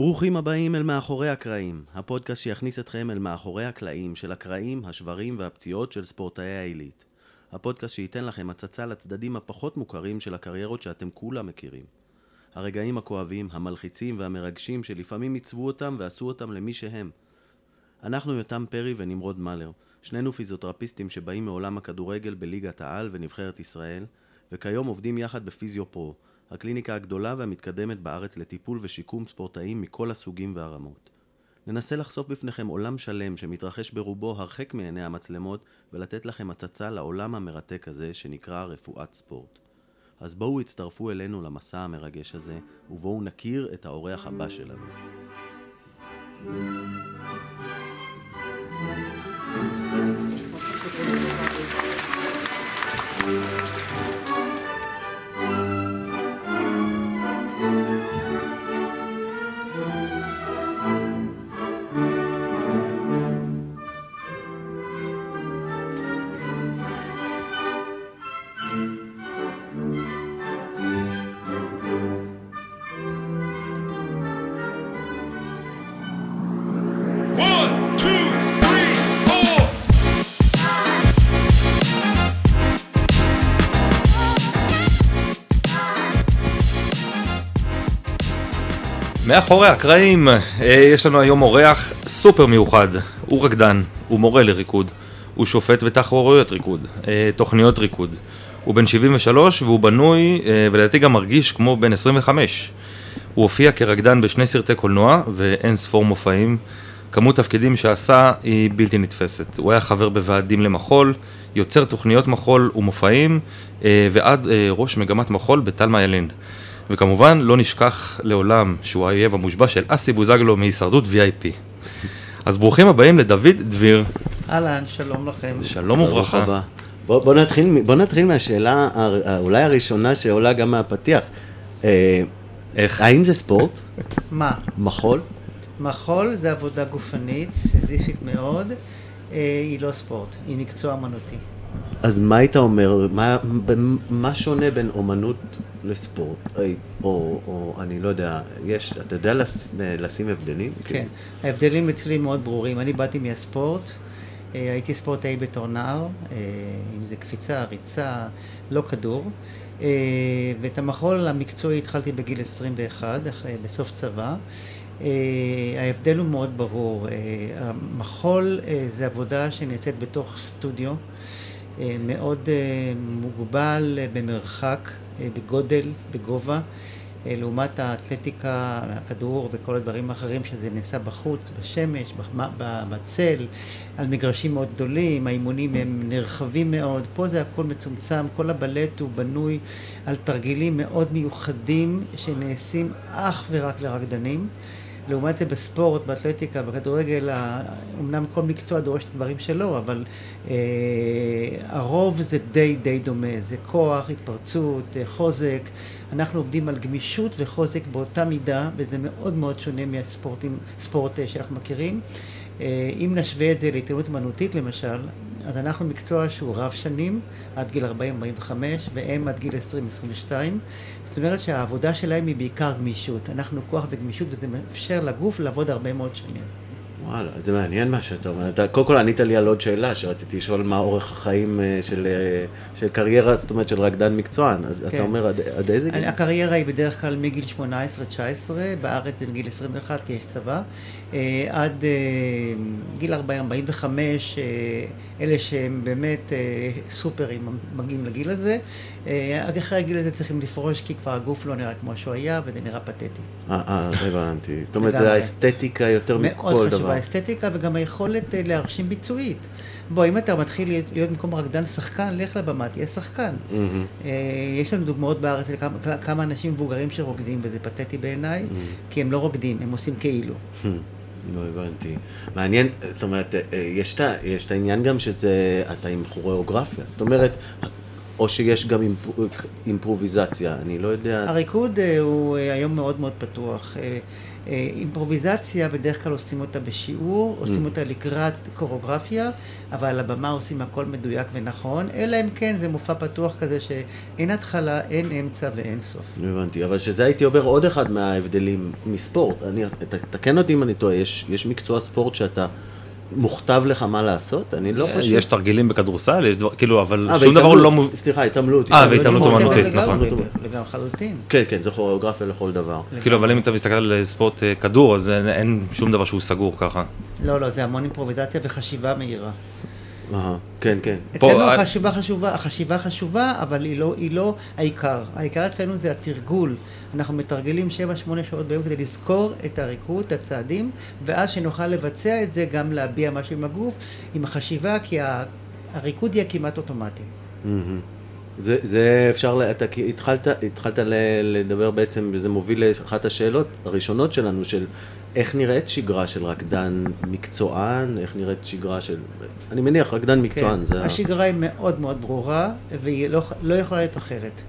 ברוכים הבאים אל מאחורי הקרעים, הפודקאסט שיכניס אתכם אל מאחורי הקלעים של הקרעים, השברים והפציעות של ספורטאי העילית. הפודקאסט שייתן לכם הצצה לצדדים הפחות מוכרים של הקריירות שאתם כולם מכירים. הרגעים הכואבים, המלחיצים והמרגשים שלפעמים עיצבו אותם ועשו אותם למי שהם. אנחנו יותם פרי ונמרוד מלר, שנינו פיזיותרפיסטים שבאים מעולם הכדורגל בליגת העל ונבחרת ישראל, וכיום עובדים יחד בפיזיו-פרו, הקליניקה הגדולה והמתקדמת בארץ לטיפול ושיקום ספורטאים מכל הסוגים והרמות. ננסה לחשוף בפניכם עולם שלם שמתרחש ברובו הרחק מעיני המצלמות ולתת לכם הצצה לעולם המרתק הזה שנקרא רפואת ספורט. אז בואו הצטרפו אלינו למסע המרגש הזה ובואו נכיר את האורח הבא שלנו. One, מאחורי הקרעים, אה, יש לנו היום אורח סופר מיוחד. הוא רקדן, הוא מורה לריקוד, הוא שופט בתחרויות ריקוד, אה, תוכניות ריקוד. הוא בן 73 והוא בנוי, אה, ולדעתי גם מרגיש כמו בן 25. הוא הופיע כרקדן בשני סרטי קולנוע ואין ספור מופעים. כמות תפקידים שעשה היא בלתי נתפסת. הוא היה חבר בוועדים למחול, יוצר תוכניות מחול ומופעים, ועד ראש מגמת מחול בתלמה ילין. וכמובן, לא נשכח לעולם שהוא האויב המושבע של אסי בוזגלו מהישרדות VIP. אז ברוכים הבאים לדוד דביר. אהלן, שלום לכם. שלום וברכה. בוא, בוא, נתחיל, בוא נתחיל מהשאלה אולי הראשונה שעולה גם מהפתיח. אה, איך? האם זה ספורט? מה? מחול? מחול זה עבודה גופנית, סיזיפית מאוד, אה, היא לא ספורט, היא מקצוע אמנותי. אז מה היית אומר, מה, מה שונה בין אומנות לספורט? או, או אני לא יודע, יש, אתה יודע לש, לשים הבדלים? כן, ההבדלים אצלי מאוד ברורים. אני באתי מהספורט, אה, הייתי ספורטאי בתור נער, אה, אם זה קפיצה, ריצה, לא כדור. אה, ואת המחול המקצועי התחלתי בגיל 21, אחרי- בסוף צבא. ההבדל הוא מאוד ברור. המחול זה עבודה שנעשית בתוך סטודיו. אה, מאוד אה, מוגבל אה, במרחק, בגודל, בגובה, לעומת האתלטיקה, הכדור וכל הדברים האחרים שזה נעשה בחוץ, בשמש, בצל, על מגרשים מאוד גדולים, האימונים הם נרחבים מאוד, פה זה הכל מצומצם, כל הבלט הוא בנוי על תרגילים מאוד מיוחדים שנעשים אך ורק לרקדנים. לעומת זה בספורט, באתלטיקה, בכדורגל, אמנם כל מקצוע דורש את הדברים שלו, אבל אה, הרוב זה די די דומה, זה כוח, התפרצות, אה, חוזק. אנחנו עובדים על גמישות וחוזק באותה מידה, וזה מאוד מאוד שונה מהספורטים, ספורט אה, שאנחנו מכירים. אה, אם נשווה את זה להתעלמות אמנותית למשל, אז אנחנו מקצוע שהוא רב שנים, עד גיל 40-45, והם עד גיל 20-22. זאת אומרת שהעבודה שלהם היא בעיקר גמישות. אנחנו כוח וגמישות, וזה מאפשר לגוף לעבוד הרבה מאוד שנים. וואלה, זה מעניין מה שאתה אומר. אתה, קודם כל ענית לי על עוד שאלה, שרציתי לשאול מה אורך החיים אה, של, אה, של קריירה, זאת אומרת של רקדן מקצוען. אז אתה כן. אומר עד, עד איזה גיל? הקריירה היא בדרך כלל מגיל 18-19, בארץ זה מגיל 21 כי יש צבא, אה, עד גיל 40-45, אה, אלה שהם באמת סופרים מגיעים לגיל הזה. אה, אחרי הגיל הזה צריכים לפרוש כי כבר הגוף לא נראה כמו שהוא היה וזה נראה פתטי. אה, אה, הבנתי. זאת אומרת. זה האסתטיקה יותר מאוד מכל חשובה דבר. האסתטיקה וגם היכולת אה, להרשים ביצועית. בוא, אם אתה מתחיל להיות- במקום רקדן שחקן, לך לבמה, תהיה שחקן. אה, יש לנו דוגמאות בארץ לכמה כמה אנשים מבוגרים שרוקדים, וזה פתטי בעיניי, כי הם לא רוקדים, הם עושים כאילו. לא הבנתי. מעניין, זאת אומרת, יש את העניין גם שזה, אתה עם כוריאוגרפיה. זאת אומרת, או שיש גם אימפ- אימפרוביזציה, אני לא יודע. הריקוד אה, הוא אה, היום מאוד מאוד פתוח. אה, אימפרוביזציה, בדרך כלל עושים אותה בשיעור, עושים אותה לקראת קוריאוגרפיה, אבל על הבמה עושים הכל מדויק ונכון, אלא אם כן זה מופע פתוח כזה שאין התחלה, אין אמצע ואין סוף. הבנתי, אבל שזה הייתי אומר עוד אחד מההבדלים מספורט. אני, תקן אותי אם אני טועה, יש, יש מקצוע ספורט שאתה מוכתב לך מה לעשות? אני לא חושב. יש תרגילים בכדורסל, יש דבר, כאילו, אבל אה, שום דבר הוא לא... מוב- סליחה, התעמלות. אה, התעמלות והתעמלות אומנותית. נכון. לגמרי, לחלוטין. כן, כן, זה כוריאוגרפיה לכל דבר. כאילו, אבל אם אתה מסתכל על ספורט אה, כדור, אז אין שום דבר שהוא סגור ככה. לא, לא, זה המון אימפרוביזציה וחשיבה מהירה. כן, כן. פה, אצלנו אה, החשיבה חשובה, החשיבה חשובה, אבל היא לא, היא לא העיקר. העיקר אצלנו זה התרגול. אנחנו מתרגלים 7-8 שעות ביום כדי לזכור את הריקוד, את הצעדים, ואז שנוכל לבצע את זה, גם להביע משהו עם הגוף, עם החשיבה, כי הריקוד יהיה כמעט אוטומטי. מהמם. זה, זה אפשר, אתה התחלת, התחלת לדבר בעצם, וזה מוביל לאחת השאלות הראשונות שלנו, של איך נראית שגרה של רקדן מקצוען, איך נראית שגרה של, אני מניח, רקדן מקצוען, כן. זה... ה- השגרה היא מאוד מאוד ברורה, והיא לא, לא יכולה להיות אחרת.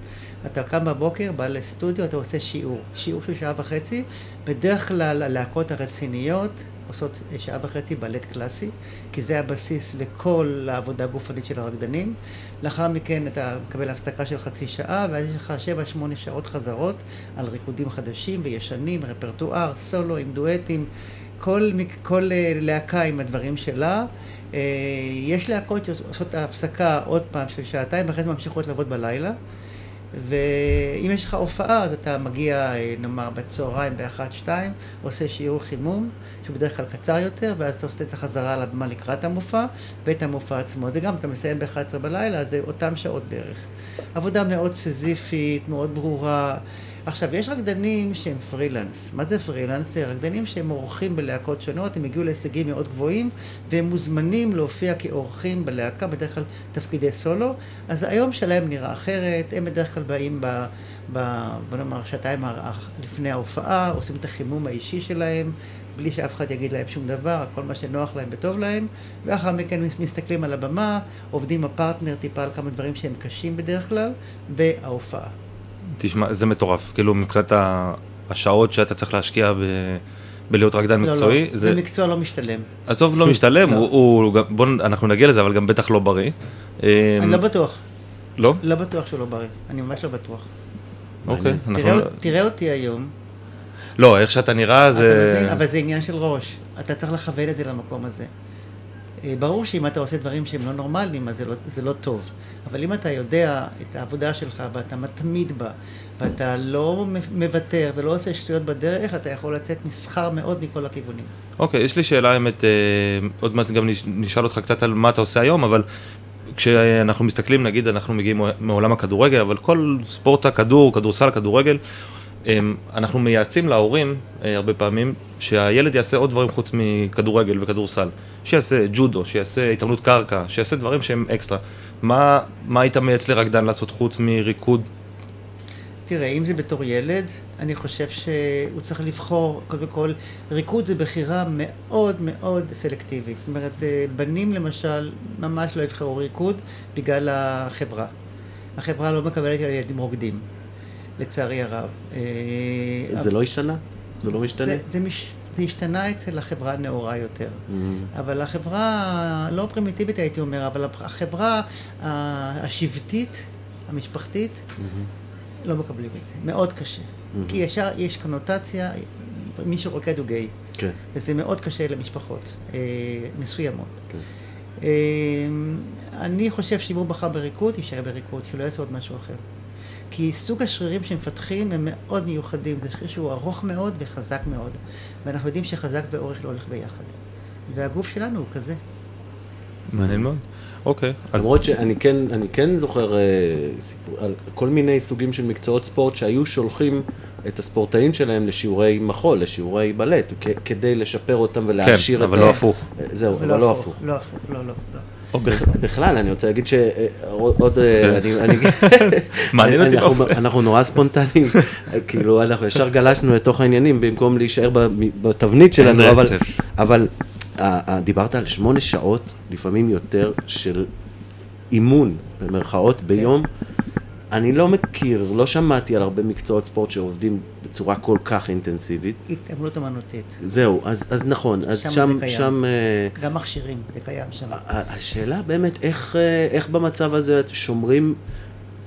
אתה קם בבוקר, בא לסטודיו, אתה עושה שיעור. שיעור של שעה וחצי. בדרך כלל הלהקות הרציניות עושות שעה וחצי בלט קלאסי, כי זה הבסיס לכל העבודה הגופנית של הרקדנים. לאחר מכן אתה מקבל הפסקה של חצי שעה, ואז יש לך שבע, שמונה שעות חזרות על ריקודים חדשים וישנים, רפרטואר, סולו עם דואטים. כל, מק- כל אה, להקה עם הדברים שלה. אה, יש להקות שעושות את ההפסקה עוד פעם של שעתיים, ואחרי זה ממשיכות לעבוד בלילה. ואם יש לך הופעה, אז אתה מגיע, אה, נאמר, בצהריים באחת, שתיים, עושה שיעור חימום, שהוא בדרך כלל קצר יותר, ואז אתה עושה את החזרה על הבמה לקראת המופע, ואת המופע עצמו. זה גם, אתה מסיים ב-11 בלילה, זה אותם שעות בערך. עבודה מאוד סזיפית, מאוד ברורה. עכשיו, יש רקדנים שהם פרילנס. מה זה פרילנס? זה רקדנים שהם אורחים בלהקות שונות, הם הגיעו להישגים מאוד גבוהים, והם מוזמנים להופיע כאורחים בלהקה, בדרך כלל תפקידי סולו. אז היום שלהם נראה אחרת, הם בדרך כלל באים ב... ב בוא נאמר, שעתיים לפני ההופעה, עושים את החימום האישי שלהם, בלי שאף אחד יגיד להם שום דבר, כל מה שנוח להם וטוב להם, ואחר מכן מסתכלים על הבמה, עובדים הפרטנר טיפה על כמה דברים שהם קשים בדרך כלל, בהופעה. תשמע, זה מטורף. כאילו, מבחינת השעות שאתה צריך להשקיע ב... בלהיות רקדן לא, מקצועי, לא, זה מקצוע לא משתלם. עזוב, לא משתלם, לא. הוא, הוא גם, בוא, אנחנו נגיע לזה, אבל גם בטח לא בריא. אני לא בטוח, לא? לא בטוח שהוא לא בריא, אני ממש לא בטוח. אוקיי. אנחנו... תראה, תראה אותי היום, לא, איך שאתה נראה אתה זה... מבין? אבל זה עניין של ראש, אתה צריך לכוון את זה למקום הזה. אה, ברור שאם אתה עושה דברים שהם לא נורמליים, אז זה לא, זה לא טוב. אבל אם אתה יודע את העבודה שלך ואתה מתמיד בה, ואתה לא מוותר ולא עושה שטויות בדרך, אתה יכול לצאת מסחר מאוד מכל הכיוונים. אוקיי, יש לי שאלה, האמת, אה, עוד מעט גם נש- נשאל אותך קצת על מה אתה עושה היום, אבל כשאנחנו מסתכלים, נגיד, אנחנו מגיעים מעולם הכדורגל, אבל כל ספורט הכדור, כדורסל, כדורגל, אנחנו מייעצים להורים אה, הרבה פעמים שהילד יעשה עוד דברים חוץ מכדורגל וכדורסל. שיעשה ג'ודו, שיעשה התעמלות קרקע, שיעשה דברים שהם אקסטרה. מה, מה היית מייעץ לרקדן לעשות חוץ מריקוד? תראה, אם זה בתור ילד, אני חושב שהוא צריך לבחור, קודם כל, ריקוד זה בחירה מאוד מאוד סלקטיבית. זאת אומרת, אה, בנים למשל ממש לא יבחרו ריקוד בגלל החברה. החברה לא מקבלת ילדים רוקדים, לצערי הרב. אה, זה לא השתנה? זה לא משתנה? זה, זה, מש, זה השתנה אצל החברה הנאורה יותר. Mm-hmm. אבל החברה, לא פרימיטיבית הייתי אומר, אבל החברה השבטית, המשפחתית, Mm-hmm. לא מקבלים את זה. מאוד קשה. כי ישר יש קונוטציה, מי שרוקד הוא גיי. כן. וזה מאוד קשה למשפחות אה, מסוימות. כן. אה, אני חושב שאם הוא בחר בריקוד, יישאר בריקוד, שלא יעשה עוד משהו אחר. כי סוג השרירים שמפתחים הם מאוד מיוחדים, זה שריר שהוא ארוך מאוד וחזק מאוד. ואנחנו יודעים שחזק ואורך לא הולך ביחד. והגוף שלנו הוא כזה. מעניין מאוד. אוקיי, למרות שאני כן, אני כן זוכר אה, סיפור, על כל מיני סוגים של מקצועות ספורט שהיו שולחים את הספורטאים שלהם לשיעורי מחול, לשיעורי בלט, כדי לשפר אותם ולהעשיר את אבל לא הפוך. זהו, אבל לא הפוך. לא הפוך, לא, לא, אוקיי. בכ- בכלל, אני רוצה להגיד שעוד, עוד, אה, אני, אני, מעניין אותי אנחנו, באופן. אנחנו נורא ספונטניים, כאילו אנחנו ישר גלשנו לתוך העניינים במקום להישאר בתבנית שלנו, אבל, אה, אה, דיברת על שמונה שעות, לפעמים יותר, של אימון, במרכאות, ביום, אני לא מכיר, לא שמעתי על הרבה מקצועות ספורט שעובדים בצורה כל כך אינטנסיבית. התעמלות אמנותית. זהו, אז, אז נכון, אז שם שם, זה קיים. שם, אה, גם מכשירים, זה קיים שם. השאלה באמת, איך, אה, איך במצב הזה שומרים,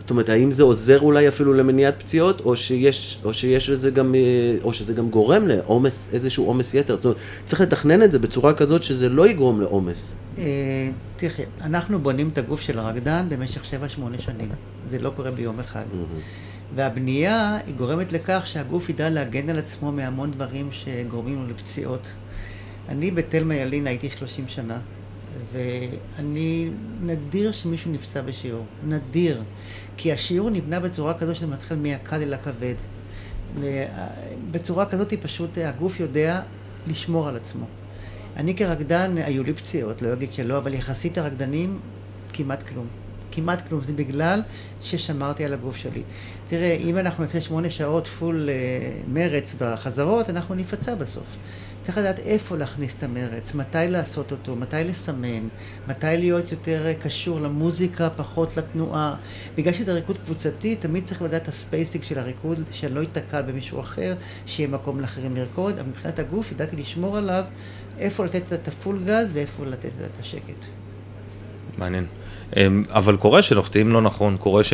זאת אומרת, האם זה עוזר אולי אפילו למניעת פציעות, או שיש, או שיש לזה גם, אה, או שזה גם גורם לעומס, איזשהו עומס יתר. זאת אומרת, צריך לתכנן את זה בצורה כזאת שזה לא יגרום לעומס. אה, תראה, אנחנו בונים את הגוף של הרקדן במשך 7-8 שנים. זה לא קורה ביום אחד. והבנייה היא גורמת לכך שהגוף ידע להגן על עצמו מהמון דברים שגורמים לו לפציעות. אני בתלמה ילין הייתי 30 שנה, ואני נדיר שמישהו נפצע בשיעור. נדיר. כי השיעור נבנה בצורה כזו שזה מתחיל מהקל אל הכבד. בצורה כזאת פשוט הגוף יודע לשמור על עצמו. אני כרקדן, היו לי פציעות, לא אגיד שלא, אבל יחסית לרקדנים, כמעט כלום. כמעט כלום, זה בגלל ששמרתי על הגוף שלי. תראה, אם אנחנו נעשה שמונה שעות פול אה, מרץ בחזרות, אנחנו נפצע בסוף. צריך לדעת איפה להכניס את המרץ, מתי לעשות אותו, מתי לסמן, מתי להיות יותר אה, קשור למוזיקה, פחות לתנועה. בגלל שזה ריקוד קבוצתי, תמיד צריך לדעת את הספייסינג של הריקוד, שאני לא אתקע במישהו אחר, שיהיה מקום לאחרים לרקוד, אבל מבחינת הגוף ידעתי לשמור עליו, איפה לתת את הפול גז ואיפה לתת את השקט. מעניין. אמ, אבל קורה שנוחתים לא נכון, קורה ש...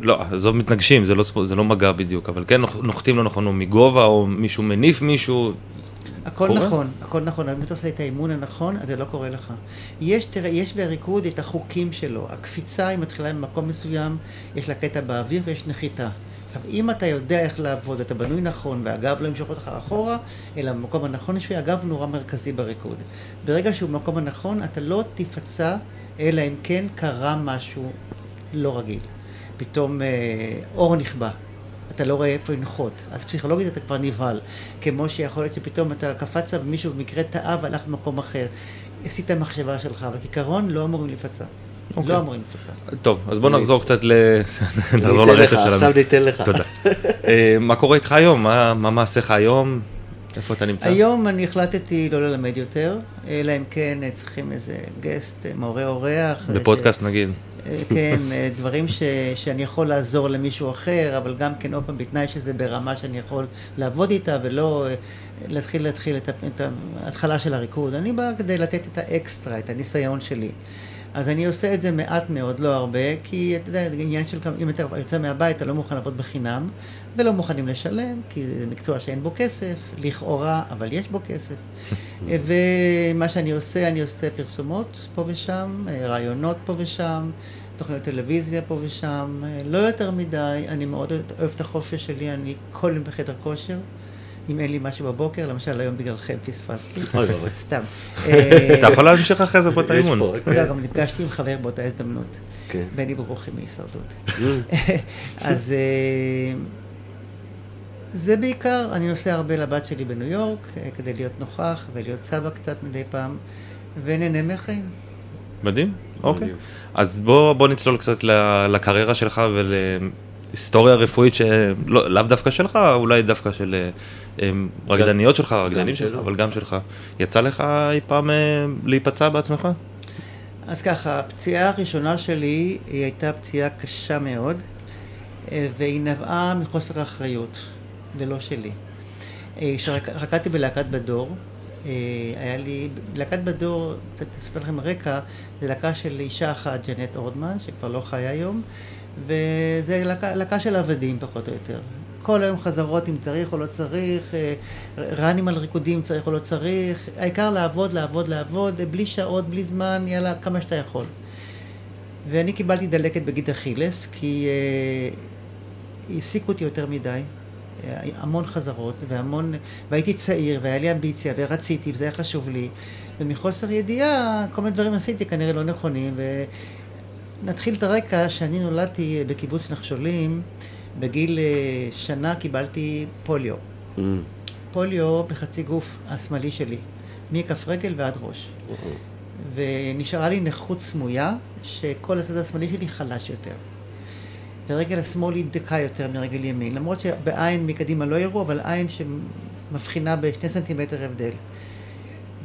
לא, עזוב מתנגשים, זה לא, זה לא מגע בדיוק, אבל כן נוח- נוחתים לא נכון, או מגובה, או מישהו מניף מישהו. הכל קורה? נכון, הכל נכון, אם אתה עושה את האימון הנכון, אז זה לא קורה לך. יש, תראה, יש בריקוד את החוקים שלו. הקפיצה היא מתחילה ממקום מסוים, יש לה קטע באוויר ויש נחיתה. עכשיו, אם אתה יודע איך לעבוד, אתה בנוי נכון, והגב לא ימשוך אותך אחורה, אלא במקום הנכון, יש הגב נורא מרכזי בריקוד. ברגע שהוא במקום הנכון, אתה לא תפצע, אלא אם כן קרה משהו לא רגיל. פתאום אה, אור נכבה. אתה לא רואה איפה לנחות. אז פסיכולוגית אתה כבר נבהל. כמו שיכול להיות שפתאום אתה קפצת ומישהו במקרה טעה והלך במקום אחר. עשית מחשבה שלך, אבל כעיקרון לא אמורים לפצע. אוקיי. לא אמורים לפצע. טוב, אז בוא נחזור קצת ל... נחזור לרצף שלנו. עכשיו ניתן לך. תודה. אה, מה קורה איתך היום? מה מה מעשיך היום? איפה אתה נמצא? היום אני החלטתי לא ללמד יותר, אלא אם כן צריכים איזה גסט, אה, מורה אורח. בפודקאסט נגיד. אה, כן, אה, דברים ש, שאני יכול לעזור למישהו אחר, אבל גם כן, עוד פעם, בתנאי שזה ברמה שאני יכול לעבוד איתה, ולא אה, להתחיל להתחיל את, את ההתחלה של הריקוד. אני בא כדי לתת את האקסטרה, את הניסיון שלי. אז אני עושה את זה מעט מאוד, לא הרבה, כי אתה יודע, זה עניין של אם אתה יוצא מהבית, אתה לא מוכן לעבוד בחינם, ולא מוכנים לשלם, כי זה מקצוע שאין בו כסף, לכאורה, אבל יש בו כסף. ומה שאני עושה, אני עושה פרסומות פה ושם, אה, רעיונות פה ושם, תוכניות טלוויזיה פה ושם, אה, לא יותר מדי, אני מאוד אוהב את החופש שלי, אני כל יום בחדר כושר. אם אין לי משהו בבוקר, למשל היום בגללכם פספסתי. סתם. אתה יכול להמשיך אחרי זה פה את יש האימון. פה, לא, כן. גם נפגשתי עם חבר באותה הזדמנות, כן. בני ברוכי מהישרדות. Mm. אז אה, זה בעיקר, אני נוסע הרבה לבת שלי בניו יורק, אה, כדי להיות נוכח ולהיות סבא קצת מדי פעם, ונהנה מהחיים. מדהים, אוקיי. מדהים. אז בוא בוא נצלול קצת לקריירה שלך ולהיסטוריה רפואית שלאו לאו דווקא שלך, אולי דווקא של אה, אה, רקדניות שלך, רקדנים שלך. אבל גם שלך. יצא לך אי פעם להיפצע בעצמך? אז ככה, הפציעה הראשונה שלי היא הייתה פציעה קשה מאוד, והיא נבעה מחוסר אחריות, ולא שלי. אה, כשרקדתי בלהקת בדור, אה, היה לי, להקת בדור, קצת אספר לכם רקע, זה להקה של אישה אחת, ג'נט אורדמן, שכבר לא חיה היום, וזה להקה, להקה של עבדים פחות או יותר. כל היום חזרות אם צריך או לא צריך, אה, ראנים על ריקודים צריך או לא צריך, העיקר לעבוד, לעבוד, לעבוד, בלי שעות, בלי זמן, יאללה, כמה שאתה יכול. ואני קיבלתי דלקת בגיד אכילס, כי אה, העסיקו אותי יותר מדי, אה, המון חזרות, והמון, והייתי צעיר, והיה לי אמביציה, ורציתי, וזה היה חשוב לי, ומחוסר ידיעה, כל מיני דברים עשיתי כנראה לא נכונים, ונתחיל את הרקע, שאני נולדתי בקיבוץ נחשולים, בגיל אה, שנה קיבלתי פוליו. Mm. פוליו בחצי גוף השמאלי שלי, מכף רגל ועד ראש. ונשארה לי נכות סמויה, שכל הצד השמאלי שלי חלש יותר. ורגל השמאל היא דקה יותר מרגל ימין, למרות שבעין מקדימה לא יראו, אבל עין שמבחינה בשני סנטימטר הבדל.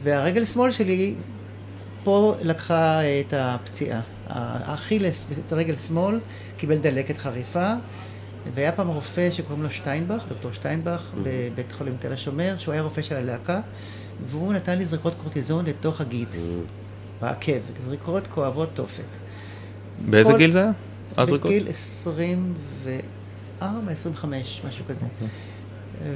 והרגל שמאל שלי פה לקחה את הפציעה. האכילס ברגל שמאל קיבל דלקת חריפה, והיה פעם רופא שקוראים לו שטיינבך, דוקטור שטיינבך, בבית חולים תל השומר, שהוא היה רופא של הלהקה, והוא נתן לי זריקות קורטיזון לתוך הגיד, בעקב, זריקות כואבות תופת. באיזה כל- גיל זה היה? הזריקות? בגיל 24, 25, משהו כזה.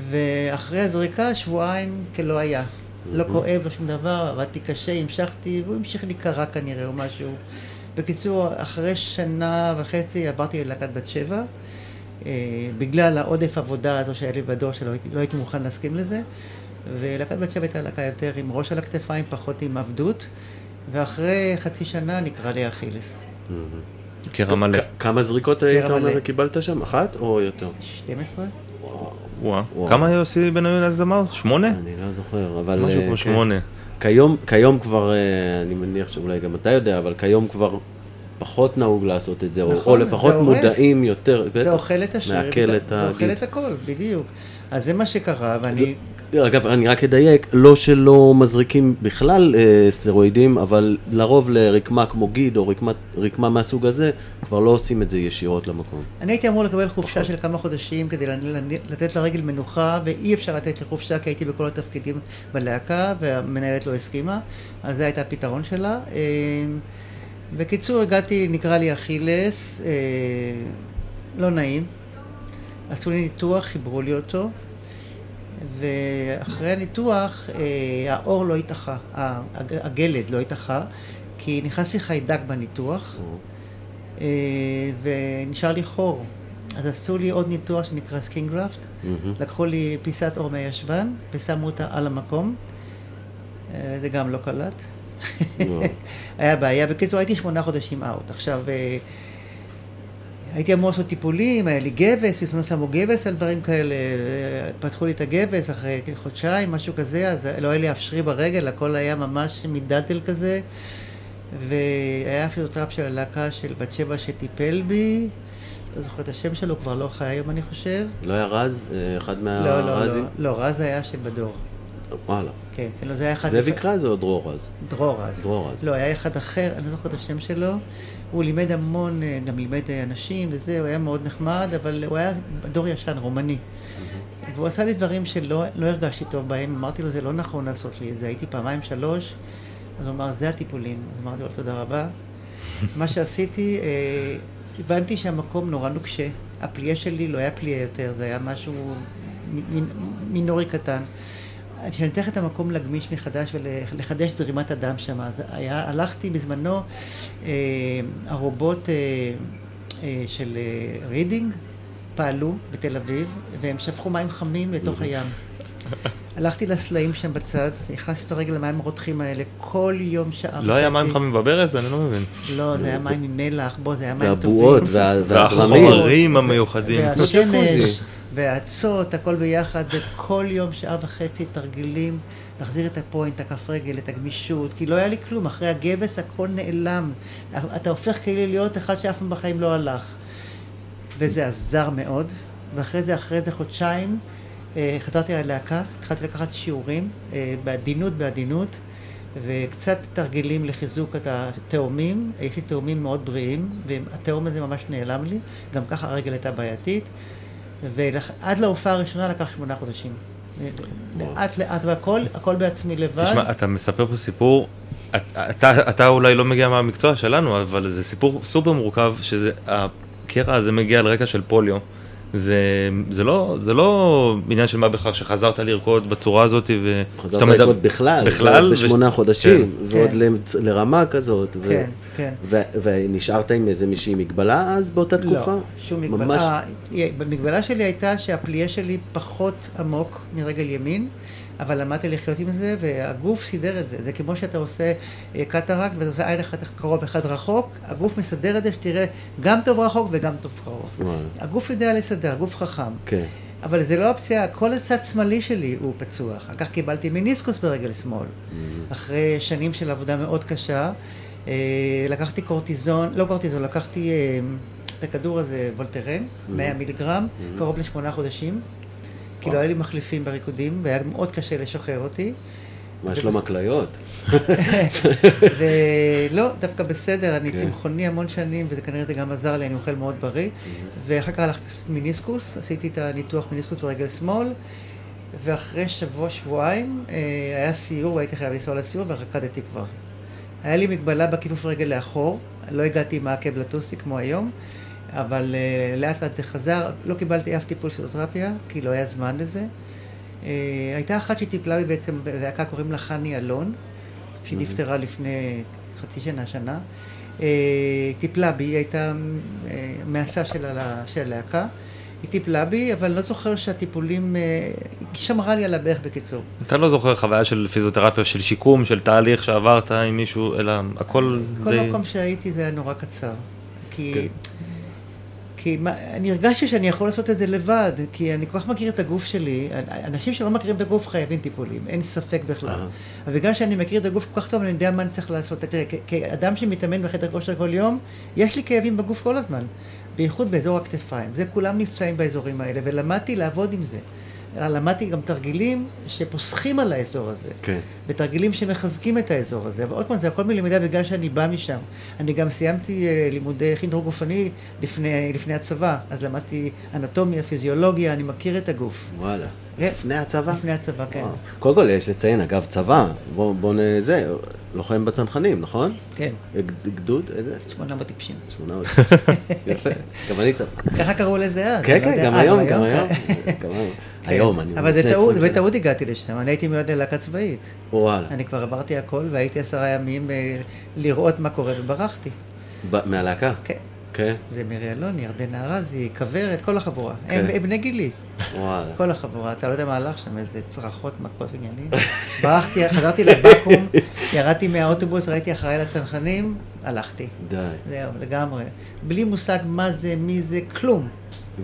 ואחרי הזריקה, שבועיים כלא היה. לא כואב, לא שום דבר, עבדתי קשה, המשכתי, והוא המשיך להיקרע כנראה או משהו. בקיצור, אחרי שנה וחצי עברתי ללהקת בת שבע, אה, בגלל העודף עבודה הזו שהיה לי בדור שלא לא הייתי מוכן להסכים לזה, ולהקת בת שבע הייתה להקה יותר עם ראש על הכתפיים, פחות עם עבדות, ואחרי חצי שנה נקרא לי אכילס. קרע מלא. כמה זריקות היית אומר. קיבלת שם? אחת או יותר? 12? וואו. וואו. כמה יוסי בניון אז אמר? שמונה? אני לא זוכר, אבל... משהו אה, כמו כן. שמונה. כיום, כיום כבר, אה, אני מניח שאולי גם אתה יודע, אבל כיום כבר פחות נהוג לעשות את זה, או- או נכון, לפחות זה. מודעים יותר. זה בטח. אוכל את השריר, מעכל וזה- את זה אוכל. את הכל, בדיוק. אז זה מה שקרה, ואני... אגב, אני רק אדייק, לא שלא מזריקים בכלל אה, סטרואידים, אבל לרוב לרקמה כמו גיד או רקמה, רקמה מהסוג הזה, כבר לא עושים את זה ישירות למקום. אני הייתי אמור לקבל חופשה של כמה חודשים כדי לתת לרגל מנוחה, ואי אפשר לתת לי חופשה כי הייתי בכל התפקידים בלהקה, והמנהלת לא הסכימה, אז זה הייתה הפתרון שלה. אה, בקיצור, הגעתי, נקרא לי אכילס, אה, לא נעים. עשו לי ניתוח, חיברו לי אותו, ואחרי הניתוח אה, העור לא התאחה, הגלד לא התאחה, כי נכנס לי חיידק בניתוח. אה, ונשאר לי חור. אז עשו לי עוד ניתוח שנקרא skin graft, לקחו לי פיסת עור מהישבן ושמו אותה על המקום. אה, זה גם לא קלט. וואו. היה בעיה. בקיצור, הייתי שמונה חודשים out. עכשיו, הייתי אמור לעשות טיפולים, היה לי גבס, בזמנו שמו גבס על דברים כאלה, פתחו לי את הגבס אחרי חודשיים, משהו כזה, אז לא היה לי אף שריר ברגל, הכל היה ממש מדלדל כזה. והיה פיזיותרפ של הלהקה של בת שבע שטיפל בי, לא זוכר את השם שלו, כבר לא חי היום אני חושב. לא היה רז? אה, אחד לא, לא, לא, מהרזים? לא, רז היה של בדור. וואלה. כן, כן, לא, זה היה אחד... זאביק רז או דרור רז? דרור רז. דרור רז. לא, היה אחד אחר, אני לא זוכר את השם שלו. הוא לימד המון, אה, גם לימד אה, אנשים וזה, הוא היה מאוד נחמד, אבל הוא היה דור ישן, רומני. והוא עשה לי דברים שלא לא הרגשתי טוב בהם, אמרתי לו, זה לא נכון לעשות לי את זה, הייתי פעמיים שלוש, אז הוא אמר, זה הטיפולים. אז אמרתי לו, תודה רבה. מה שעשיתי, אה, הבנתי שהמקום נורא נוקשה. הפליה שלי לא היה פליה יותר, זה היה משהו מינורי קטן. שאני צריך את המקום להגמיש מחדש ולחדש זרימת הדם שם. אז היה, הלכתי בזמנו, אה, הארובות אה, אה, של אה, רידינג פעלו בתל אביב, והם שפכו מים חמים לתוך הים. הלכתי לסלעים שם בצד, והכנסתי את הרגל למים הרותחים האלה כל יום שעה לא היה. מים חמים בברז? אני לא מבין. לא, זה היה מים עם מלח, בוא, זה היה מים טובים. והבועות וה- והזרמים. והחומרים המיוחדים. והשמש, והאצות, הכל ביחד, וכל יום שעה וחצי תרגילים, להחזיר את הפוינט, הכף רגל, את הגמישות, כי לא היה לי כלום, אחרי הגבס הכל נעלם. אתה הופך כאילו להיות אחד שאף פעם בחיים לא הלך. וזה עזר מאוד, ואחרי זה, אחרי זה חודשיים, אה, חזרתי ללהקה, התחלתי לקחת שיעורים, אה, בעדינות, בעדינות, וקצת תרגילים לחיזוק את התאומים, יש לי תאומים מאוד בריאים, והתאום הזה ממש נעלם לי, גם ככה הרגל הייתה בעייתית, ועד להופעה הראשונה לקח שמונה חודשים. לאט לאט, והכל, הכל בעצמי לבד. תשמע, אתה מספר פה סיפור, אתה, אתה, אתה אולי לא מגיע מהמקצוע שלנו, אבל זה סיפור סופר מורכב, שזה, הקרע הזה מגיע על רקע של פוליו. זה, זה, לא, זה לא עניין של מה בכך שחזרת לרקוד בצורה הזאת ו... חזרת שאתה מדבר- לרקוד בכלל, בכלל, בשמונה וש- חודשים, כן. ועוד כן. למצ- לרמה כזאת. ו- כן, כן. ו- ונשארת עם איזה מישהי מגבלה אז באותה תקופה? לא, שום מגבלה. ממש- אה, המגבלה שלי הייתה שהפליה שלי פחות עמוק מרגל ימין, אבל למדתי לחיות עם זה, והגוף סידר את זה. זה כמו שאתה עושה אה, קטרקט ואתה עושה עין אחד קרוב אחד רחוק, הגוף מסדר את זה שתראה גם טוב רחוק וגם טוב קרוב. וואלה. הגוף יודע לסדר, הגוף חכם. כן. אבל זה לא הפציעה, כל הצד שמאלי שלי הוא פצוע. אחר כך קיבלתי מיניסקוס ברגל שמאל. אחרי שנים של עבודה מאוד קשה, אה, לקחתי קורטיזון, לא קורטיזון, לקחתי אה, את הכדור הזה, וולטרן, 100 מיליגרם, קרוב לשמונה חודשים. כי לא היה לי מחליפים בריקודים, והיה מאוד קשה לשחרר אותי. מה, יש לו מקליות? ולא, דווקא בסדר, אני כן. צמחוני המון שנים, וכנראה זה גם עזר לי, אני אוכל מאוד בריא. ואחר כך הלכתי לעשות מיניסקוס, עשיתי את הניתוח מיניסקוס ברגל שמאל, ואחרי שבוע, שבועיים, אה, היה סיור, והייתי חייב לנסוע לסיור, ורקדתי כבר. היה לי מגבלה בכיפוף רגל לאחור, לא הגעתי עם העקב לטוסי כמו היום, אבל אה, לאט לאט זה חזר, לא קיבלתי אף טיפול פיזיותרפיה, כי לא היה זמן לזה. אה, הייתה אחת שטיפלה בי בעצם בלהקה, קוראים לה חני אלון, שהיא נפטרה לפני חצי שנה, שנה. אה, טיפלה בי, היא הייתה אה, מהסה של הלהקה. היא טיפלה בי, אבל לא זוכר שהטיפולים... היא שמרה לי על הברך בקיצור. אתה לא זוכר חוויה של פיזיותרפיה, של שיקום, של תהליך שעברת עם מישהו, אלא הכל כל די... מקום שהייתי זה היה נורא קצר. כי... כי מה, אני הרגשתי שאני יכול לעשות את זה לבד, כי אני כל כך מכיר את הגוף שלי. אנשים שלא מכירים את הגוף חייבים טיפולים, אין ספק בכלל. אבל בגלל שאני מכיר את הגוף כל כך טוב, אני יודע מה אני צריך לעשות. תראה, כאדם שמתאמן בחדר כושר כל יום, יש לי כאבים בגוף כל הזמן. בייחוד באזור הכתפיים. זה כולם נפצעים באזורים האלה, ולמדתי לעבוד עם זה. למדתי גם תרגילים שפוסחים על האזור הזה. כן. ותרגילים שמחזקים את האזור הזה. אבל עוד פעם, זה הכל מלמידה בגלל שאני בא משם. אני גם סיימתי אה, לימודי חינוך גופני לפני, לפני הצבא, אז למדתי אנטומיה, פיזיולוגיה, אני מכיר את הגוף. וואלה. כן. לפני הצבא? לפני הצבא, כן. וואו. קודם כל, יש לציין, אגב, צבא. בוא, בוא נ... זה, לוחם בצנחנים, נכון? כן, גד- גדוד? איזה? 800 טיפשים. 800. יפה. גם אני צבא. ככה קראו לזה אז. כן, לא כן, יודע. גם אה, היום, גם היום. כן. היום. אני... אבל זה לפני טעות, 20 שנה. בטעות הגעתי לשם, אני הייתי מיועד ללהקה צבאית. וואלה. אני כבר עברתי הכל, והייתי עשרה ימים אה, לראות מה קורה, וברחתי. מהלהקה? כן. כן. זה מירי אלוני, ירדנה ארזי, כוורת, כל החבורה. כן. הם הם בני גילי. וואלה. כל החבורה, אתה לא יודע מה הלך שם, איזה צרחות, מכות עניינים. ברחתי, חזרתי לבקו"ם, ירדתי מהאוטובוס, ראיתי אחראי לצנחנים, הלכתי. די. זהו, לגמרי. בלי מושג מה זה, מי זה, כלום.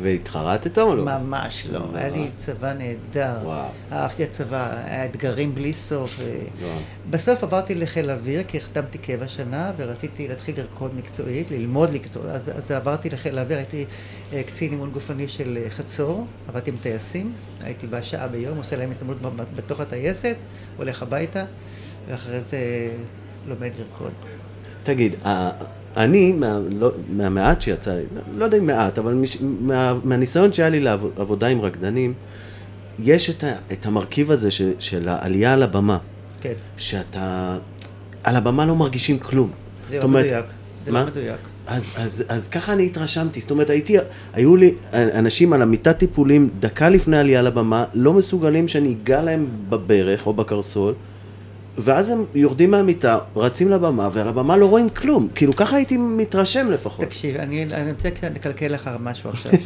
והתחרטת או לא? ממש לא. היה לי צבא נהדר. וואו. אהבתי הצבא, היה אתגרים בלי סוף. וואו. בסוף עברתי לחיל האוויר, כי החתמתי קבע שנה, ורציתי להתחיל לרקוד מקצועית, ללמוד לקצוע. אז, אז עברתי לחיל האוויר, הייתי אה, קצין אימון גופני של אה, חצור, עבדתי עם טייסים, הייתי בא שעה ביום, עושה להם התעמלות בתוך הטייסת, הולך הביתה, ואחרי זה לומד לרקוד. תגיד, אני, מה, לא, מהמעט שיצא לי, לא יודע אם מעט, אבל מש, מה, מהניסיון שהיה לי לעבודה עם רקדנים, יש את, ה, את המרכיב הזה ש, של העלייה על הבמה, כן, שאתה, על הבמה לא מרגישים כלום. זה לא אומרת, מדויק. זה מה? לא מדויק. אז, אז, אז ככה אני התרשמתי, זאת אומרת, הייתי, היו לי אנשים על המיטת טיפולים דקה לפני העלייה לבמה, לא מסוגלים שאני אגע להם בברך או בקרסול, ואז הם יורדים מהמיטה, רצים לבמה, ועל הבמה לא רואים כלום. כאילו, ככה הייתי מתרשם לפחות. תקשיב, אני, אני רוצה לקלקל לך משהו עכשיו.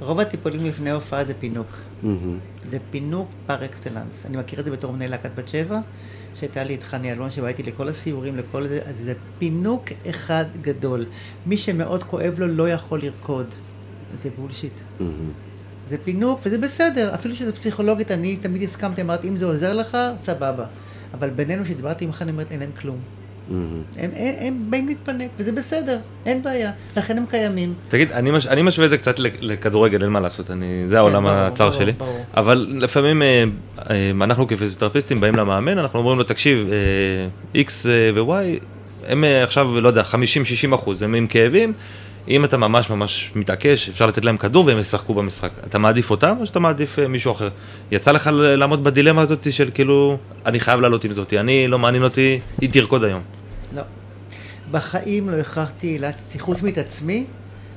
רוב הטיפולים לפני הופעה זה פינוק. מהמם. זה פינוק par excellence. אני מכיר את זה בתור מנהל להקת בת שבע, שהייתה לי את חני אלון, שבה הייתי לכל הסיורים, לכל זה, אז זה פינוק אחד גדול. מי שמאוד כואב לו לא יכול לרקוד. זה bullshit. זה פינוק, וזה בסדר, אפילו שזה פסיכולוגית, אני תמיד הסכמתי, אמרתי, אם זה עוזר לך, סבבה. אבל בינינו, כשדיברתי עם חני, אומרת, אין להם כלום. הם, הם, הם באים להתפנק, וזה בסדר, אין בעיה. לכן הם קיימים. תגיד, אני, מש, אני משווה את זה קצת לכ- לכדורגל, אין מה לעשות, אני, זה העולם ברור, הצר שלי. ברור. אבל לפעמים אה, אה, אנחנו כפיזיותרפיסטים באים למאמן, אנחנו אומרים לו, תקשיב, אה, X ו-Y, הם עכשיו, לא יודע, 50-60 אחוז, הם עם כאבים, אם אתה ממש ממש מתעקש, אפשר לתת להם כדור והם ישחקו במשחק. אתה מעדיף אותם או שאתה מעדיף אה, מישהו אחר? יצא לך לעמוד בדילמה הזאת של כאילו, אני חייב לעלות עם זאתי, אני לא מעניין אותי, היא תרקוד היום. לא. בחיים לא הכרחתי, אילצתי, חוץ מאת עצמי,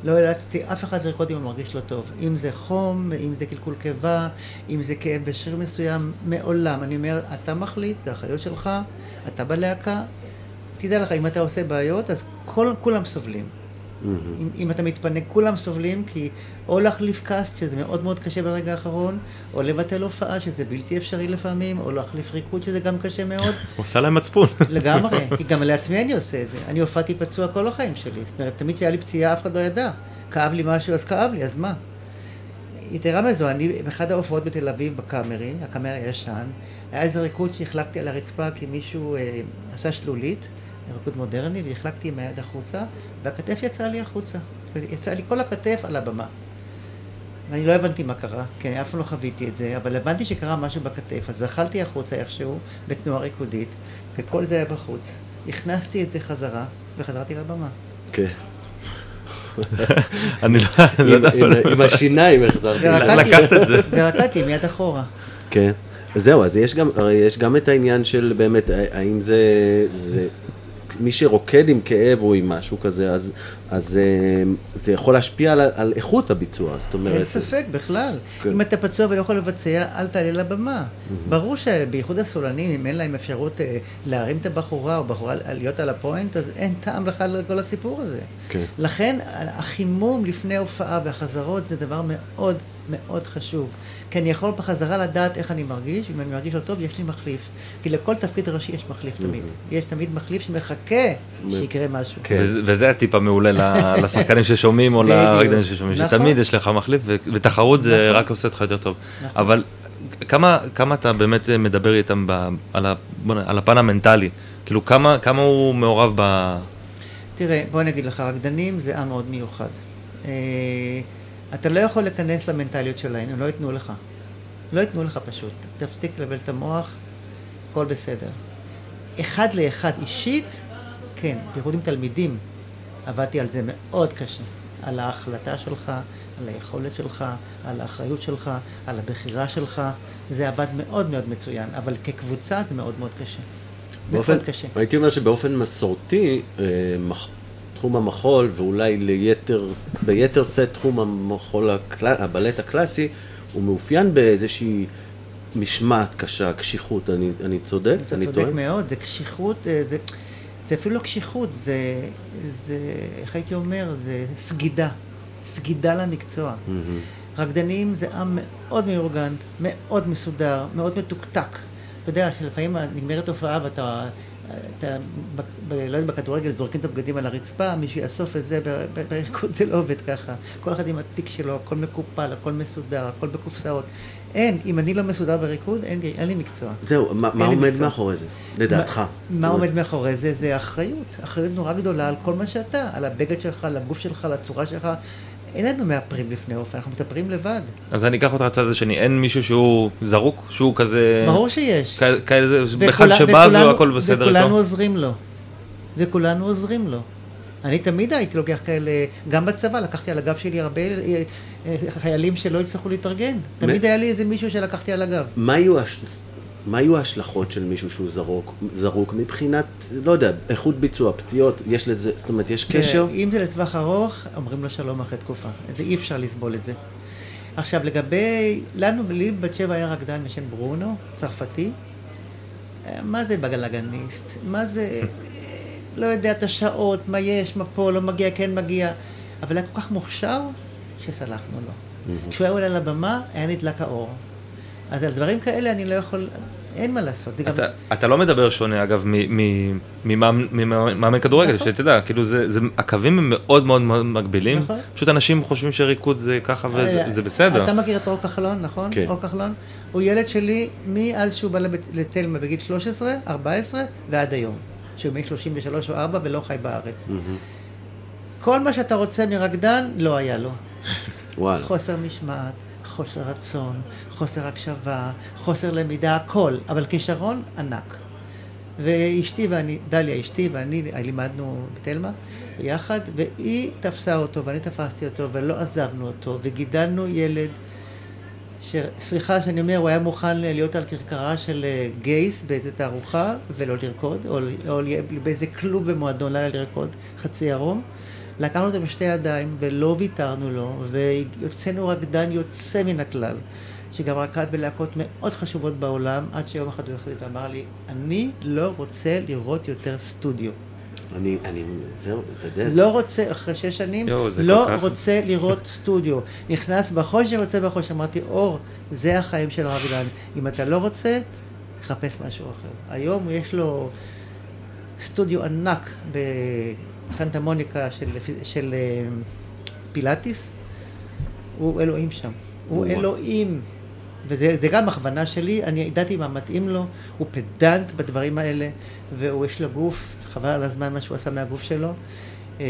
לא אילצתי אף אחד לרקוד אם הוא מרגיש לא טוב. אם זה חום, אם זה קלקול קיבה, אם זה כאב בשריר מסוים, מעולם. אני אומר, אתה מחליט, זה אחריות שלך, אתה בלהקה. תדע לך, אם אתה עושה בעיות, אז כל, כולם סובלים. אם, אם אתה מתפנק, כולם סובלים, כי או להחליף קאסט, שזה מאוד מאוד קשה ברגע האחרון, או לבטל הופעה, שזה בלתי אפשרי לפעמים, או להחליף ריקוד, שזה גם קשה מאוד. הוא עושה להם מצפון. לגמרי, כי גם לעצמי אני עושה את זה. אני הופעתי פצוע כל החיים שלי. זאת אומרת, תמיד כשהיה לי פציעה אף אחד לא ידע. כאב לי משהו, אז כאב לי, אז מה? יתרה מזו, אני באחד ההופעות בתל אביב בקאמרי, הקאמרי הישן, היה איזה ריקוד שהחלקתי על הרצפה כי מישהו אה, עשה שלולית, ריקוד מודרני, והחלקתי עם היד החוצה, והכתף יצאה לי החוצה. יצאה לי כל הכתף על הבמה. ואני לא הבנתי מה קרה, כי אני אף פעם לא חוויתי את זה, אבל הבנתי שקרה משהו בכתף, אז זחלתי החוצה איכשהו, בתנועה ריקודית, וכל זה היה בחוץ. הכנסתי את זה חזרה, וחזרתי לבמה. כן. אני לא לא יודע עם- השיניים החזרתי. לקחת את זה. ורקדתי מיד אחורה. כן. זהו, אז יש גם, הרי יש גם את העניין של באמת, האם זה, זה, מי שרוקד עם כאב או עם משהו כזה, אז, אז אה, זה יכול להשפיע על, על איכות הביצוע, זאת אומרת... אין ספק בכלל. כן. אם אתה פצוע ולא יכול לבצע, אל תעלה לבמה. ברור שבייחוד הסולנים, אם אין להם אפשרות אה, להרים את הבחורה או בחורה להיות על הפוינט, אז אין טעם לך לכל הסיפור הזה. כן. לכן החימום לפני ההופעה והחזרות זה דבר מאוד מאוד חשוב. כי אני יכול בחזרה לדעת איך אני מרגיש, ואם אני מרגיש לא טוב, יש לי מחליף. כי לכל תפקיד ראשי יש מחליף תמיד. יש תמיד מחליף שמחכה שיקרה משהו. כן. וזה- הטיפ המעולה ל- לשחקנים ששומעים או. לרקדנים ששומעים, נכון. שתמיד יש לך מחליף ו- ותחרות זה נכון. רק עושה אותך יותר טוב. נכון. אבל כמה כמה אתה באמת מדבר איתם ב- על ה- הפן המנטלי? כאילו כמה כמה הוא מעורב ב... תראה, בוא אני אגיד לך, רקדנים זה עם מאוד מיוחד. אתה לא יכול להיכנס למנטליות שלהם, הם לא ייתנו לך. לא ייתנו לך פשוט. תפסיק לבלבל את המוח, הכל בסדר. אחד לאחד אישית, כן, בייחוד עם תלמידים, עבדתי על זה מאוד קשה. על ההחלטה שלך, על היכולת שלך, על האחריות שלך, על הבחירה שלך. זה עבד מאוד מאוד מצוין, אבל כקבוצה זה מאוד מאוד קשה. באופן, מאוד קשה. הייתי אומר שבאופן מסורתי, אה, תחום המחול, ואולי ליתר, ביתר שאת תחום המחול, הקל, הבלט הקלאסי, הוא מאופיין באיזושהי משמעת קשה, קשיחות, אני, אני צודק? אתה אני צודק טועה? מאוד, זה קשיחות, אה, זה, זה אפילו לא קשיחות, זה, זה, איך הייתי אומר, זה סגידה, סגידה למקצוע. מהמם. רקדנים זה עם מאוד מאורגן, מאוד מסודר, מאוד מתוקתק. אתה יודע שלפעמים נגמרת הופעה ואתה, אתה, ב, לא יודע, בכדורגל זורקים את הבגדים על הרצפה, מישהו יאסוף את זה, בריקוד זה לא עובד ככה. כל אחד עם התיק שלו, הכל מקופל, הכל מסודר, הכל בקופסאות. אין, אם אני לא מסודר בריקוד, אין, אין לי מקצוע. זהו, מה, מה עומד מקצוע. מאחורי זה, לדעתך? מה, מה עומד מאחורי זה? זה אחריות. אחריות נורא גדולה על כל מה שאתה, על הבגד שלך, על הגוף שלך, על הצורה שלך. אין לנו מאפרים לפני אופן, אנחנו מטפרים לבד. אז אני אקח אותך לצד השני, אין מישהו שהוא זרוק, שהוא כזה... ברור שיש. כ- כאיזה, וכולה- בכלל שבא וכולנו- והכל בסדר וכולנו איתו. עוזרים לו. וכולנו עוזרים לו. אני תמיד הייתי לוקח כאלה, גם בצבא, לקחתי על הגב שלי הרבה אה, אה, חיילים שלא הצטרכו להתארגן. תמיד היה לי איזה מישהו שלקחתי על הגב. מה יהיו, הש... מה יהיו ההשלכות של מישהו שהוא זרוק, זרוק מבחינת, לא יודע, איכות ביצוע, פציעות, יש לזה, זאת אומרת, יש קשר? אם זה לטווח ארוך, אומרים לו שלום אחרי תקופה. זה אי אפשר לסבול את זה. עכשיו, לגבי, לנו, לי בת שבע היה רקדן בשם ברונו, צרפתי. אה, מה זה בגלגניסט? מה זה, אה, לא יודע את השעות, מה יש, מה פה, לא מגיע, כן מגיע. אבל היה כל כך מוכשר, שסלחנו לו. כשהוא היה עולה לבמה, היה נדלק האור. אז על דברים כאלה אני לא יכול, אין מה לעשות. זה גם... אתה, אתה לא מדבר שונה אגב ממאמן כדורגל, נכון. שתדע, כאילו זה, זה, הקווים הם מאוד מאוד מאוד מגבילים, נכון. פשוט אנשים חושבים שריקוד זה ככה וזה אה, זה בסדר. אתה מכיר את אור כחלון, נכון? כן. אור כחלון? הוא ילד שלי מאז שהוא בא לבית- לתלמה בגיל 13, 14 ועד היום. שהוא בן 33 או 4 ולא חי בארץ. כל מה שאתה רוצה מרקדן, לא היה לו. וואלה. חוסר משמעת, חוסר רצון, חוסר הקשבה, חוסר למידה, הכל. אבל כישרון ענק. ואשתי ואני, דליה אשתי ואני לימדנו בתלמה ביחד, והיא תפסה אותו ואני תפסתי אותו ולא עזבנו אותו, וגידלנו ילד, ש... סליחה שאני אומר, הוא היה מוכן להיות על כרכרה של אה, גייס באיזה תערוכה ולא לרקוד, או, או באיזה כלוב במועדון לילה לרקוד, חצי ערום. לקחנו אותו בשתי ידיים ולא ויתרנו לו, והוצאנו רקדן יוצא מן הכלל, שגם רקד בלהקות מאוד חשובות בעולם, עד שיום אחד הוא החליט ואמר לי, אני לא רוצה לראות יותר סטודיו. אני, אני, זהו, אתה יודע, לא רוצה, אחרי שש שנים, זה לא כך- רוצה לראות סטודיו. נכנס בחושך, יוצא בחושך. אמרתי, אור, זה החיים של הרקדן. אם אתה לא רוצה, חפש משהו אחר. היום יש לו סטודיו ענק בסנטה מוניקה של, של אה, פילאטיס. הוא אלוהים שם. הוא. אלוהים. וזה זה גם הכוונה שלי, אני ידעתי מה מתאים לו, הוא פדנט בדברים האלה, והוא יש לו גוף, חבל על הזמן מה שהוא עשה מהגוף שלו, אה,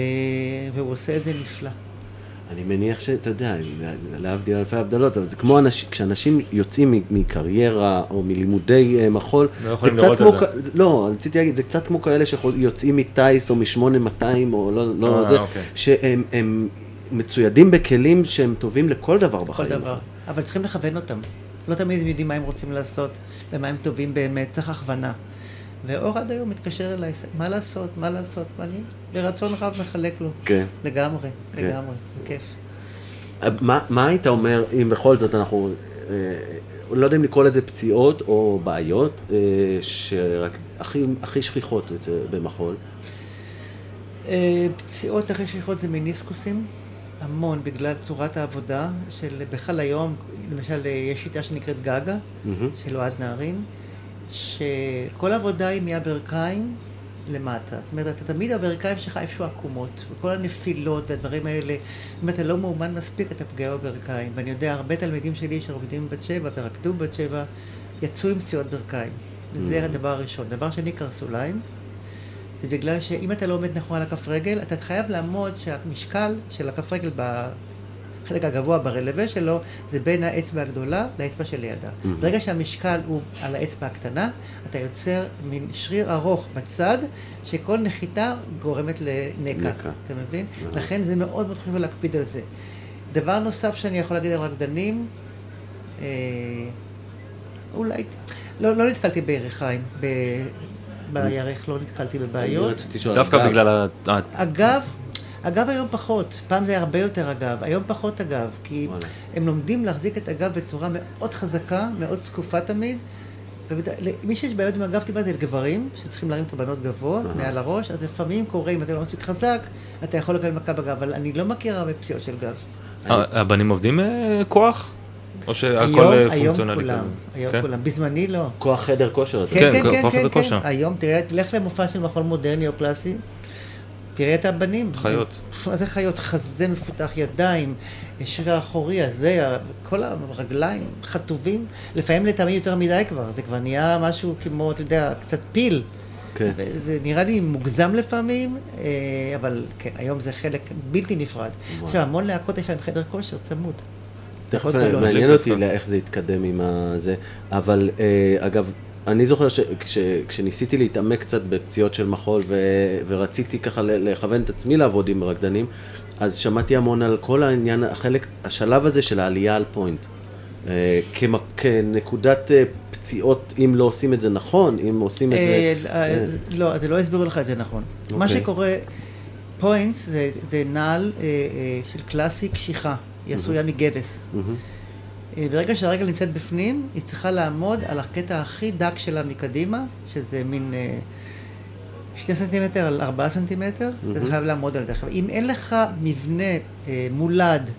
והוא עושה את זה נפלא. אני מניח שאתה יודע, להבדיל אלפי הבדלות, אבל זה כמו אנשים, כשאנשים יוצאים מ- מקריירה או מלימודי אה, מחול, לא זה קצת כמו, זה. לא, רציתי להגיד, זה קצת כמו כאלה שיוצאים מטיס או מ-8200 או לא, לא אה, זה, אוקיי. שהם הם מצוידים בכלים שהם טובים לכל דבר כל בחיים. דבר. אבל צריכים לכוון אותם. לא תמיד הם יודעים מה הם רוצים לעשות ומה הם טובים באמת, צריך הכוונה. ואור עד היום מתקשר אליי, מה לעשות, מה לעשות, ואני ברצון רב מחלק לו. כן. לגמרי, כן. לגמרי, בכיף. מה, מה היית אומר אם בכל זאת אנחנו, אה, לא יודע אם לקרוא לזה פציעות או בעיות, אה, שרק הכי, הכי שכיחות אצל- במחול? אה, פציעות אחרי שכיחות זה מיניסקוסים, המון בגלל צורת העבודה של בכלל היום, למשל אה, יש שיטה שנקראת גגה, מהמם. של אוהד נהרין, שכל העבודה היא מהברכיים למטה. זאת אומרת, אתה תמיד הברכיים שלך איפשהו עקומות, וכל הנפילות והדברים האלה, אם אתה לא מאומן מספיק, אתה פגיע בברכיים. ואני יודע, הרבה תלמידים שלי שלומדים בת שבע ורקדו בת שבע, יצאו עם פציעות ברכיים. וזה הדבר הראשון. דבר שני, קרסוליים. זה בגלל שאם אתה לא עומד נכון על הכף רגל, אתה חייב לעמוד שהמשקל של הכף רגל בחלק הגבוה ברלווה שלו, זה בין האצבע הגדולה לאצבע שלידה. ברגע שהמשקל הוא על האצבע הקטנה, אתה יוצר מין שריר ארוך בצד, שכל נחיתה גורמת לנקע. נקע. אתה מבין? לכן זה מאוד מאוד חשוב להקפיד על זה. דבר נוסף שאני יכול להגיד על רקדנים, אה, אולי, לא, לא נתקלתי בירכיים, ב... בירך לא נתקלתי בבעיות. דווקא בגלל ה... ה- אגב, אגב היום פחות, פעם זה היה הרבה יותר אגב, היום פחות אגב, כי וואלה. הם לומדים להחזיק את הגב בצורה מאוד חזקה, מאוד זקופה תמיד. ומי שיש בעיות עם הגב טיפה זה לגברים, שצריכים להרים את הבנות גבוה, מעל הראש, אז לפעמים קורה, אם אתה לא מספיק חזק, אתה יכול לקבל מכה בגב, אבל אני לא מכיר הרבה פציעות של גב. ה- הבנים עובדים אה, כוח? או שהכל היום, אה, היום פונקציונלי? כולם, כזה? היום כן? כולם, בזמני לא. כוח חדר כושר, כן, כן, כן, כן, כן. כן, היום, תראה, תלך למופע של מכון מודרני או קלאסי, תראה את הבנים. חיות. מה זה חיות? חזה מפותח, ידיים, שריר אחורי, הזה, כל הרגליים חטובים, לפעמים לטעמי יותר מדי כבר, זה כבר נהיה משהו כמו, אתה יודע, קצת פיל. כן. זה נראה לי מוגזם לפעמים, אה, אבל כן, היום זה חלק בלתי נפרד. עכשיו, המון להקות יש להם חדר כושר צמוד. תכף גדול. מעניין אותי. איך זה יתקדם עם הזה, אבל אה, אגב, אני זוכר שכשניסיתי להתעמק קצת בפציעות של מחול ו- ורציתי ככה לכוון את עצמי לעבוד עם רקדנים, אז שמעתי המון על כל העניין, החלק, השלב הזה של העלייה על pointe. אה, כמ- כנקודת אה, פציעות, אם לא עושים את זה נכון, אם עושים את זה... אה, אה, לא, אז לא הסבירו לך את זה נכון. מה אוקיי. שקורה, pointe זה זה נעל של קלאסי קשיחה, היא עשויה מגבס. אה, ברגע שהרגל נמצאת בפנים, היא צריכה לעמוד על הקטע הכי דק שלה מקדימה, שזה מין אה, שני סנטימטר על ארבעה סנטימטר, אתה חייב לעמוד על זה. עכשיו, אם אין לך מבנה אה, מולד,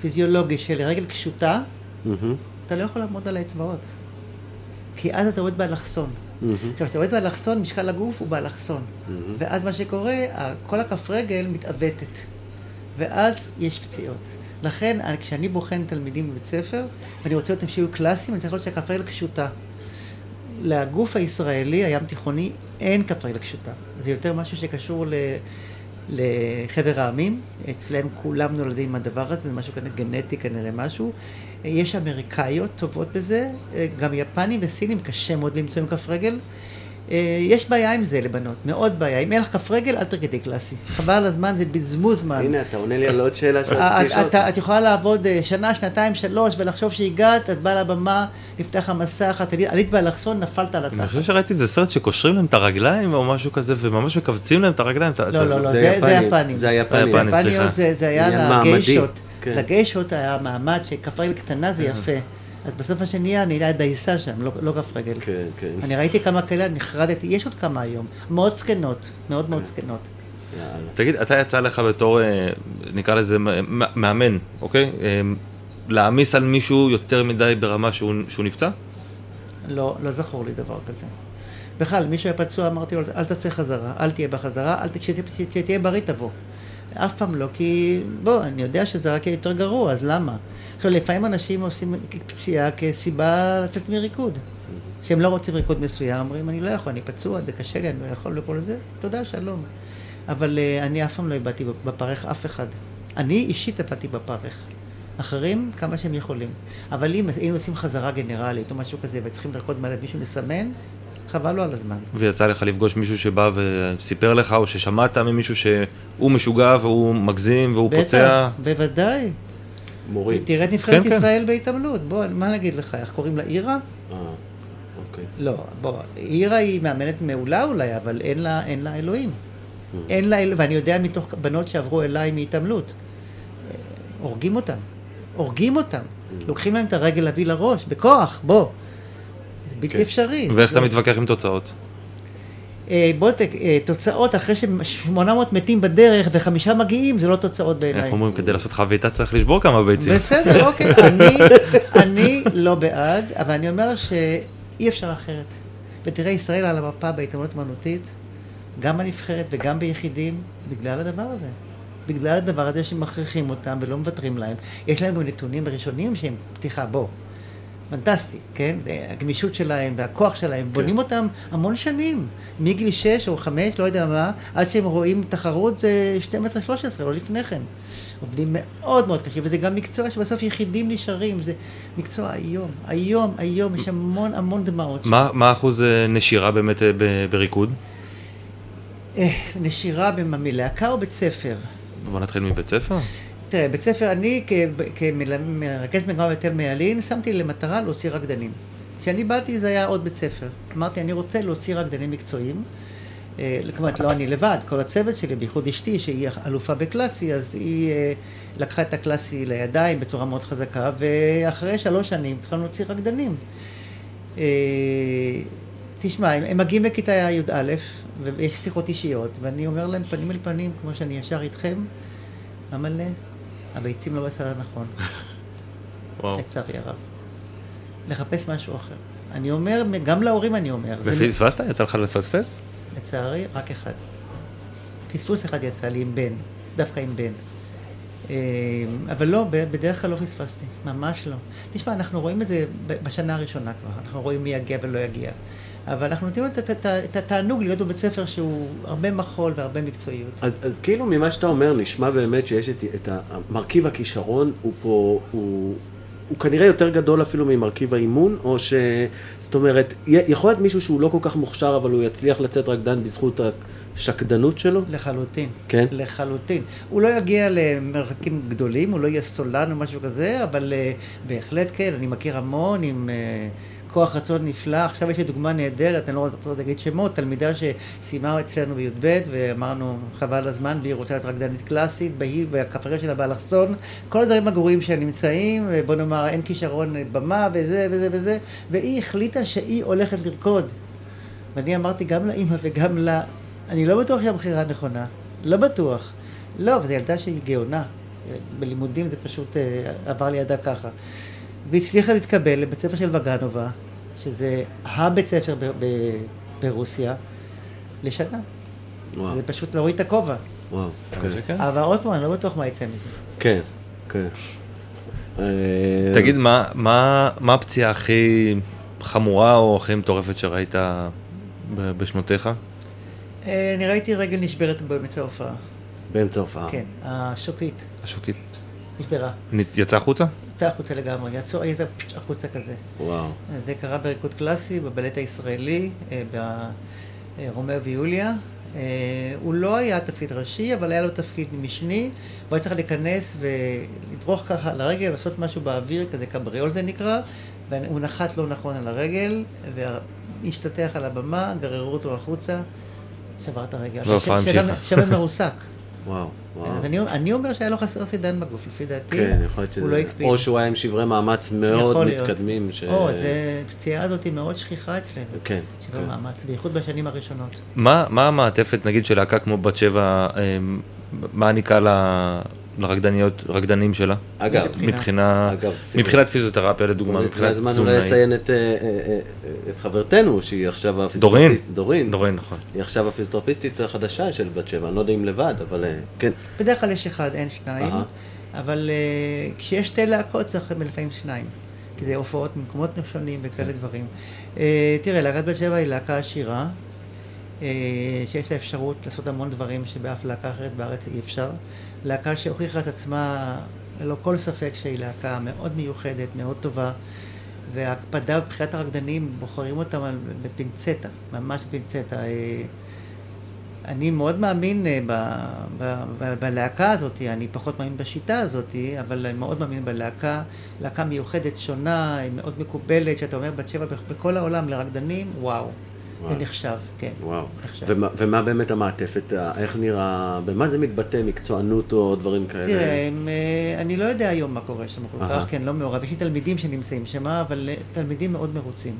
פיזיולוגי של רגל קשוטה, מהמם. אתה לא יכול לעמוד על האצבעות. כי אז אתה עומד באלכסון. מהמם. עכשיו, כשאתה עומד באלכסון, משקל הגוף הוא באלכסון. ואז מה שקורה, כל הכף רגל מתעוותת. ואז יש פציעות. לכן, אני- כשאני בוחן תלמידים בבית ספר, ואני רוצה אותם שיהיו קלאסיים, אני צריך לראות שהכף רגל קשוטה. לגוף הישראלי, הים תיכוני, אין כף רגל קשוטה. זה יותר משהו שקשור ל... לחבר העמים, אצלם כולם נולדים עם הדבר הזה, זה משהו כנראה גנטי, כנראה משהו. יש אמריקאיות טובות בזה, גם יפנים וסינים קשה מאוד למצוא עם כף רגל. אה, יש בעיה עם זה לבנות, מאוד בעיה. אם אין לך כף רגל, אל תרקדי קלאסי. חבל על הזמן, זה בזבוז זמן. הנה, אתה עונה לי על עוד שאלה אה, שרציתי לשאול. את, אתה, את יכולה לעבוד אה, שנה, שנתיים, שלוש, ולחשוב שהגעת, את באה לבמה, נפתח המסך, את עלית- באלכסון, נפלת על אני התחת. חושב שראיתי איזה סרט שקושרים להם את הרגליים או משהו כזה וממש מכווצים להם את הרגליים. לא, לא, לא, זה זה יפני, זה היפנים. זה היפנים. סליחה. זה זה היה מעמדי. לגיישות. כן. לגיישות היה מעמד שכף רגל קטנה זה יפה. אז בסוף מה שנהיה, נהיה דייסה שם, לא- לא כף רגל. כן, כן. אני ראיתי כמה כאלה, נחרדתי, יש עוד כמה היום. מאוד זקנות, מאוד כן. מאוד זקנות. יאללה. תגיד, אתה יצא לך בתור, אה, נקרא לזה מאמן, אוקיי? אה, להעמיס על מישהו יותר מדי ברמה שהוא שהוא נפצע? לא, לא זכור לי דבר כזה. בכלל, מי שהיה פצוע, אמרתי לו, אל תעשה חזרה, אל תהיה בחזרה, אל ת... כשת- כשתהיה בריא תבוא. אף פעם לא, כי בוא, אני יודע שזה רק יהיה יותר גרוע, אז למה? עכשיו, לפעמים אנשים עושים פציעה כסיבה לצאת מריקוד. שהם לא רוצים ריקוד מסוים, אומרים, אני לא יכול, אני פצוע, זה קשה לי, אני לא יכול וכל זה, תודה, שלום. אבל uh, אני אף פעם לא איבדתי בפרך אף אחד. אני אישית עבדתי בפרך. אחרים, כמה שהם יכולים. אבל אם היינו עושים חזרה גנרלית או משהו כזה, וצריכים לרקוד מעליו מישהו לסמן, חבל לו על הזמן. ויצא לך לפגוש מישהו שבא וסיפר לך, או ששמעת ממישהו שהוא משוגע והוא מגזים והוא פוצע? בטח, בוודאי. מורים. תראה את נבחרת כן, כן. ישראל בהתעמלות. בוא, מה נגיד לך, איך קוראים לה? אירה? אה, אוקיי. לא, בוא, אירה היא מאמנת מעולה אולי, אבל אין לה, אין לה אלוהים. אין לה אלוהים, ואני יודע מתוך בנות שעברו אליי מהתעמלות. אה, הורגים אותם, הורגים אותם. לוקחים להם את הרגל להביא לראש, בכוח, בוא. זה בלתי כן. אפשרי. ואיך אתה לא. מתווכח עם תוצאות? אה, בוא, ת- אה, תוצאות אחרי ש-800 מתים בדרך וחמישה מגיעים, זה לא תוצאות בעיניי. איך אומרים, כדי לעשות חביתה צריך לשבור כמה ביצים. בסדר, אוקיי. אני, אני לא בעד, אבל אני אומר שאי אפשר אחרת. ותראה, ישראל על המפה בהתעמלות אומנותית, גם בנבחרת וגם ביחידים, בגלל הדבר הזה. בגלל הדבר הזה שמכריחים אותם ולא מוותרים להם. יש להם גם נתונים ראשונים שהם פתיחה, בוא. פנטסטי, כן? הגמישות שלהם והכוח שלהם, כן. בונים אותם המון שנים, מגיל 6 או 5, לא יודע מה, עד שהם רואים תחרות זה 12-13, לא לפני כן. עובדים מאוד מאוד קשה, וזה גם מקצוע שבסוף יחידים נשארים, זה מקצוע איום, איום, איום, יש המון המון דמעות. מה מה אחוז אה, נשירה באמת אה, בריקוד? אה, נשירה במלהקה או בית ספר? בוא נתחיל מבית ספר. תראה, בית ספר, אני כמרכז מגמה בתל מיילין, שמתי למטרה להוציא רקדנים. כשאני באתי זה היה עוד בית ספר. אמרתי, אני רוצה להוציא רקדנים מקצועיים. אה, כלומר, לא אני לבד, כל הצוות שלי, בייחוד אשתי, שהיא אלופה בקלאסי, אז היא אה, לקחה את הקלאסי לידיים בצורה מאוד חזקה, ואחרי שלוש שנים התחלנו להוציא רקדנים. אה, תשמע, הם, הם מגיעים לכיתה י"א, ויש שיחות אישיות, ואני אומר להם פנים אל פנים, כמו שאני ישר איתכם, אמא'לה, הביצים לא בסל הנכון, וואו. לצערי הרב. לחפש משהו אחר. אני אומר, גם להורים אני אומר. זה- ופספסת? יצא לך לפספס? לצערי, רק אחד. פספוס אחד יצא לי עם בן, דווקא עם בן. אה, אבל לא, בדרך כלל לא פספסתי, ממש לא. תשמע, אנחנו רואים את זה בשנה הראשונה כבר, אנחנו רואים מי יגיע ולא יגיע. אבל אנחנו נותנים לו את- את- את- את התענוג להיות בבית ספר שהוא הרבה מחול והרבה מקצועיות. אז, אז כאילו ממה שאתה אומר, נשמע באמת שיש את, את מרכיב הכישרון, הוא פה, הוא, הוא כנראה יותר גדול אפילו ממרכיב האימון, או ש... זאת אומרת, יכול להיות מישהו שהוא לא כל כך מוכשר, אבל הוא יצליח לצאת רקדן בזכות השקדנות שלו? לחלוטין. כן? לחלוטין. הוא לא יגיע למרחקים גדולים, הוא לא יהיה סולן או משהו כזה, אבל uh, בהחלט כן, אני מכיר המון עם uh, כוח רצון נפלא. עכשיו יש לי דוגמה נהדרת, אני לא רוצה להגיד שמות, תלמידה שסיימה אצלנו בי"ב, ואמרנו, חבל הזמן, והיא רוצה להיות רקדנית קלאסית, בהיא והכפרה שלה באלכסון, כל הדברים הגרועים שנמצאים, בוא נאמר, אין כישרון במה וזה וזה וזה, והיא החליטה שהיא הולכת לרקוד. ואני אמרתי גם לאימא וגם לה, אני לא בטוח שהבחירה נכונה, לא בטוח. לא, אבל זו ילדה שהיא גאונה. בלימודים זה פשוט אה, עבר לידה ככה. והיא הצליחה להתקבל לבית ספר של וגנובה, שזה הבית ספר ב- ב- ברוסיה, לשנה. וואו, זה פשוט להוריד את הכובע. וואו. אבל כן. אבל עוד פעם, אני לא בטוח מה יצא מזה. כן, כן. אה, תגיד, מה- מה מה הפציעה הכי חמורה או הכי מטורפת שראית ב- בשנותיך? אה, אני ראיתי רגל נשברת באמצע ההופעה. באמצע הופעה. כן, השוקית השוקית. נשברה. יצא החוצה? יצא החוצה לגמרי, יצא יצא החוצה כזה. וואו. זה קרה בריקוד קלאסי, בבלט הישראלי, אה, ברומאו ויוליה. אה, הוא לא היה תפקיד ראשי, אבל היה לו תפקיד משני, הוא היה צריך להיכנס ולדרוך ככה על הרגל, לעשות משהו באוויר, כזה קבריול זה נקרא, והוא נחת לא נכון על הרגל, והשתטח על הבמה, גררו אותו החוצה, שבר את הרגל. וההופעה ש- שווה- המשיכה. שווה מרוסק. וואו. אז אני, אני אומר שהיה לו חסר סידן בגוף, לפי דעתי. כן, יכול להיות שזה... הוא לא הקפיד. או שהוא היה עם שברי מאמץ מאוד. מתקדמים. ש... או, זה, הפציעה הזאת היא מאוד שכיחה אצלנו. כן. שווה כן. מאמץ, בייחוד בשנים הראשונות. מה מה המעטפת, נגיד, של להקה כמו בת שבע, אמ, מעניקה ל- לרקדניות, רקדנים שלה? אגב, מבחינה- אגב, מבחינת פיזיותרפיה לדוגמה, מבחינת הזמן אולי. לציין את, אה, אה, אה, את חברתנו, שהיא עכשיו דורין. הפיזיותרפיסט. דורין. דורין, נכון. היא עכשיו הפיזיותרפיסטית החדשה של בת שבע, אני לא יודע אם לבד, אבל כן. בדרך כלל יש אחד, אין שניים. אבל כשיש שתי להקות צריך לפעמים שניים. כי זה הופעות ממקומות שונים וכאלה דברים. Uh, תראה, להקת בת שבע היא להקה עשירה. שיש לה אפשרות לעשות המון דברים שבאף להקה אחרת בארץ אי אפשר. להקה שהוכיחה את עצמה ללא כל ספק שהיא להקה מאוד מיוחדת, מאוד טובה, וההקפדה בבחירת הרקדנים, בוחרים אותם בפינצטה, ממש בפינצטה. אה, אני מאוד מאמין אה, בלהקה הזאת, אני פחות מאמין בשיטה הזאת, אבל אני מאוד מאמין בלהקה, להקה מיוחדת, שונה, היא מאוד מקובלת, שאתה אומר בת שבע בכ- בכל העולם לרקדנים, וואו, וואו. זה נחשב, כן. וואו. נחשב. ומה, ומה באמת המעטפת, איך נראה, במה זה מתבטא, מקצוענות או דברים כאלה? תראה, הם, אה, אני לא יודע היום מה קורה שם כל. כך, כן, לא מעורב. יש לי תלמידים שנמצאים שם, אבל אה, תלמידים מאוד מרוצים.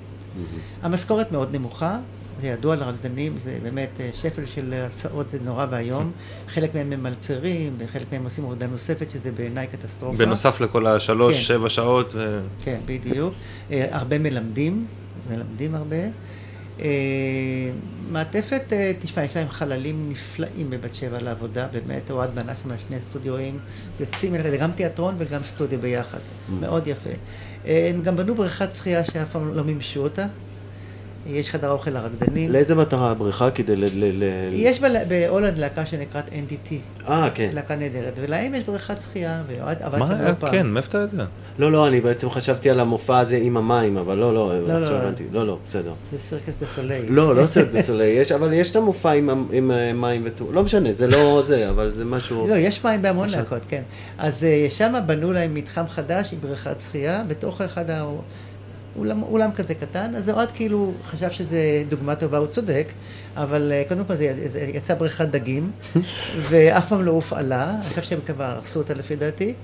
המשכורת מאוד נמוכה, זה ידוע לרקדנים, זה באמת אה, שפל של הצעות, זה נורא ואיום. חלק מהם ממלצרים, וחלק מהם עושים עבודה נוספת, שזה בעיניי קטסטרופה. בנוסף לכל השלוש, כן. שבע שעות, ו- כן, בדיוק. הרבה מלמדים, מלמדים הרבה. אה, מעטפת, אה, תשמע, יש להם חללים נפלאים בבת שבע לעבודה, באמת, אוהד בנה שם שני סטודיואים, יוצאים, זה גם תיאטרון וגם סטודיו ביחד, מאוד יפה. אה, הם גם בנו בריכת שחייה שאף פעם לא מימשו אותה. יש חדר אוכל לרקדנים. לאיזה מטרה הבריכה כדי ל... ל, ל... יש בל- בהולנד להקה שנקראת NDT, אה, כן. להקה נהדרת, ולהם יש בריכת שחייה, ואוהד עבד מה, שם לא פעם. כן, מאיפה אתה יודע? לא, לא, אני בעצם חשבתי על המופע הזה עם המים, אבל לא, לא, לא, עכשיו לא. הבנתי. לא, לא, בסדר. זה סירקס דה סוליי. לא, לא סרט בסולי, יש, אבל יש את המופע עם, ה- עם אה, מים וטו, לא משנה, זה לא זה, אבל זה משהו... לא, יש מים בהמון להקות, כן. אז שם בנו להם מתחם חדש עם בריכת שחייה, בתוך אחד האולם אולם כזה קטן, אז אוהד כאילו חשב שזה דוגמה טובה, הוא צודק, אבל אה, קודם כל זה, זה יצא בריכת דגים, ואף פעם לא הופעלה, אני חושב שהם כבר הרסו אותה לפי דעתי.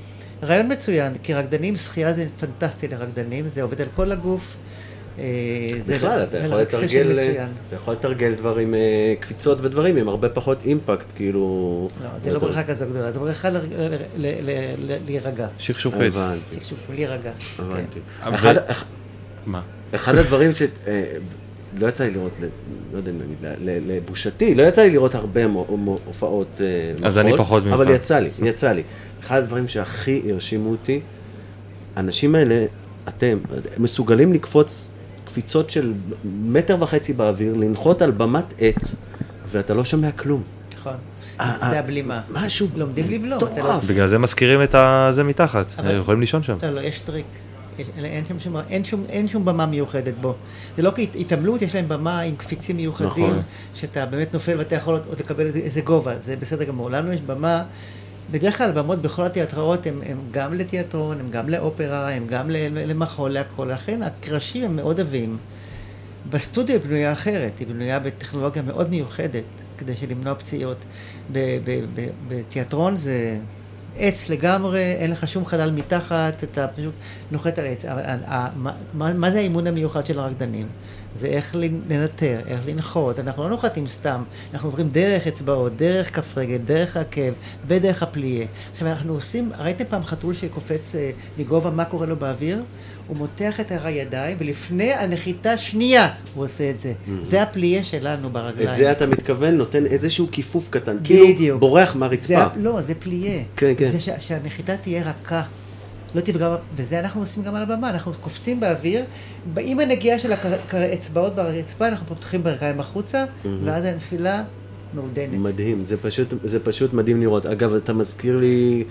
רעיון מצוין, כי רקדנים, שחייה זה פנטסטי לרקדנים, זה עובד על כל הגוף. אה, זה בכלל, אתה יכול לתרגל. אתה יכול לתרגל דברים, אה, קפיצות ודברים עם הרבה פחות אימפקט, כאילו... לא, זה לא בריכה כזו גדולה, זה בריכה להירגע. שכשוכית. הבנתי, להירגע. כן. הבנתי. מה? אחד הדברים ש... אה, לא יצא לי לראות, ל- לא יודע אם ל- לבושתי, לא יצא לי לראות הרבה הופעות אה, אז אני פחות ממך. אבל יצא לי, יצא לי. אחד הדברים שהכי הרשימו אותי, האנשים האלה, אתם, מסוגלים לקפוץ קפיצות של מטר וחצי באוויר, לנחות על במת עץ, ואתה לא שומע כלום. נכון. אה, זה הבלימה. משהו לומדים לבלום. לא-. בגלל זה מזכירים את זה מתחת, יכולים לישון שם. לא, לא, יש טריק. אין- שם שום, אין שום, אין שום במה מיוחדת בו. זה לא כהתעמלות, יש להם במה עם קפיצים מיוחדים, נכון. שאתה באמת נופל ואתה יכול עוד לקבל איזה- גובה, זה בסדר גמור. לנו יש במה, בדרך כלל במות בכל התיאטראות הם, הם גם לתיאטרון, הם גם לאופרה, הם גם למחול, להכל, לכן הקרשים הם מאוד עבים. בסטודיו היא בנויה אחרת, היא בנויה בטכנולוגיה מאוד מיוחדת, כדי שלמנוע פציעות. בתיאטרון זה עץ לגמרי, אין לך שום חלל מתחת, אתה פשוט נוחת על עץ. אבל ה- ה- מה, מה, מה זה האימון המיוחד של הרקדנים? זה איך לנטר, איך לנחות, אנחנו לא נוחתים סתם, אנחנו עוברים דרך אצבעות, דרך כף רגל, דרך עקב ודרך הפליה. עכשיו אנחנו עושים, ראיתם פעם חתול שקופץ אה, מגובה, מה קורה לו באוויר? הוא מותח את הידיים, ולפני הנחיתה שנייה הוא עושה את זה. זה הפליה שלנו ברגליים. את זה אתה מתכוון, נותן איזשהו כיפוף קטן, כאילו בדיוק. בורח זה, מהרצפה. ה- לא, זה פליה. כן, כן. זה ש, שהנחיתה תהיה רכה. לא תפגע, וזה אנחנו עושים גם על הבמה, אנחנו קופצים באוויר, עם הנגיעה של הקר- האצבעות ברצפה, אנחנו פותחים ברכיים החוצה, ואז הנפילה מעודנת. מדהים, זה פשוט, זה פשוט מדהים לראות. אגב, אתה מזכיר לי,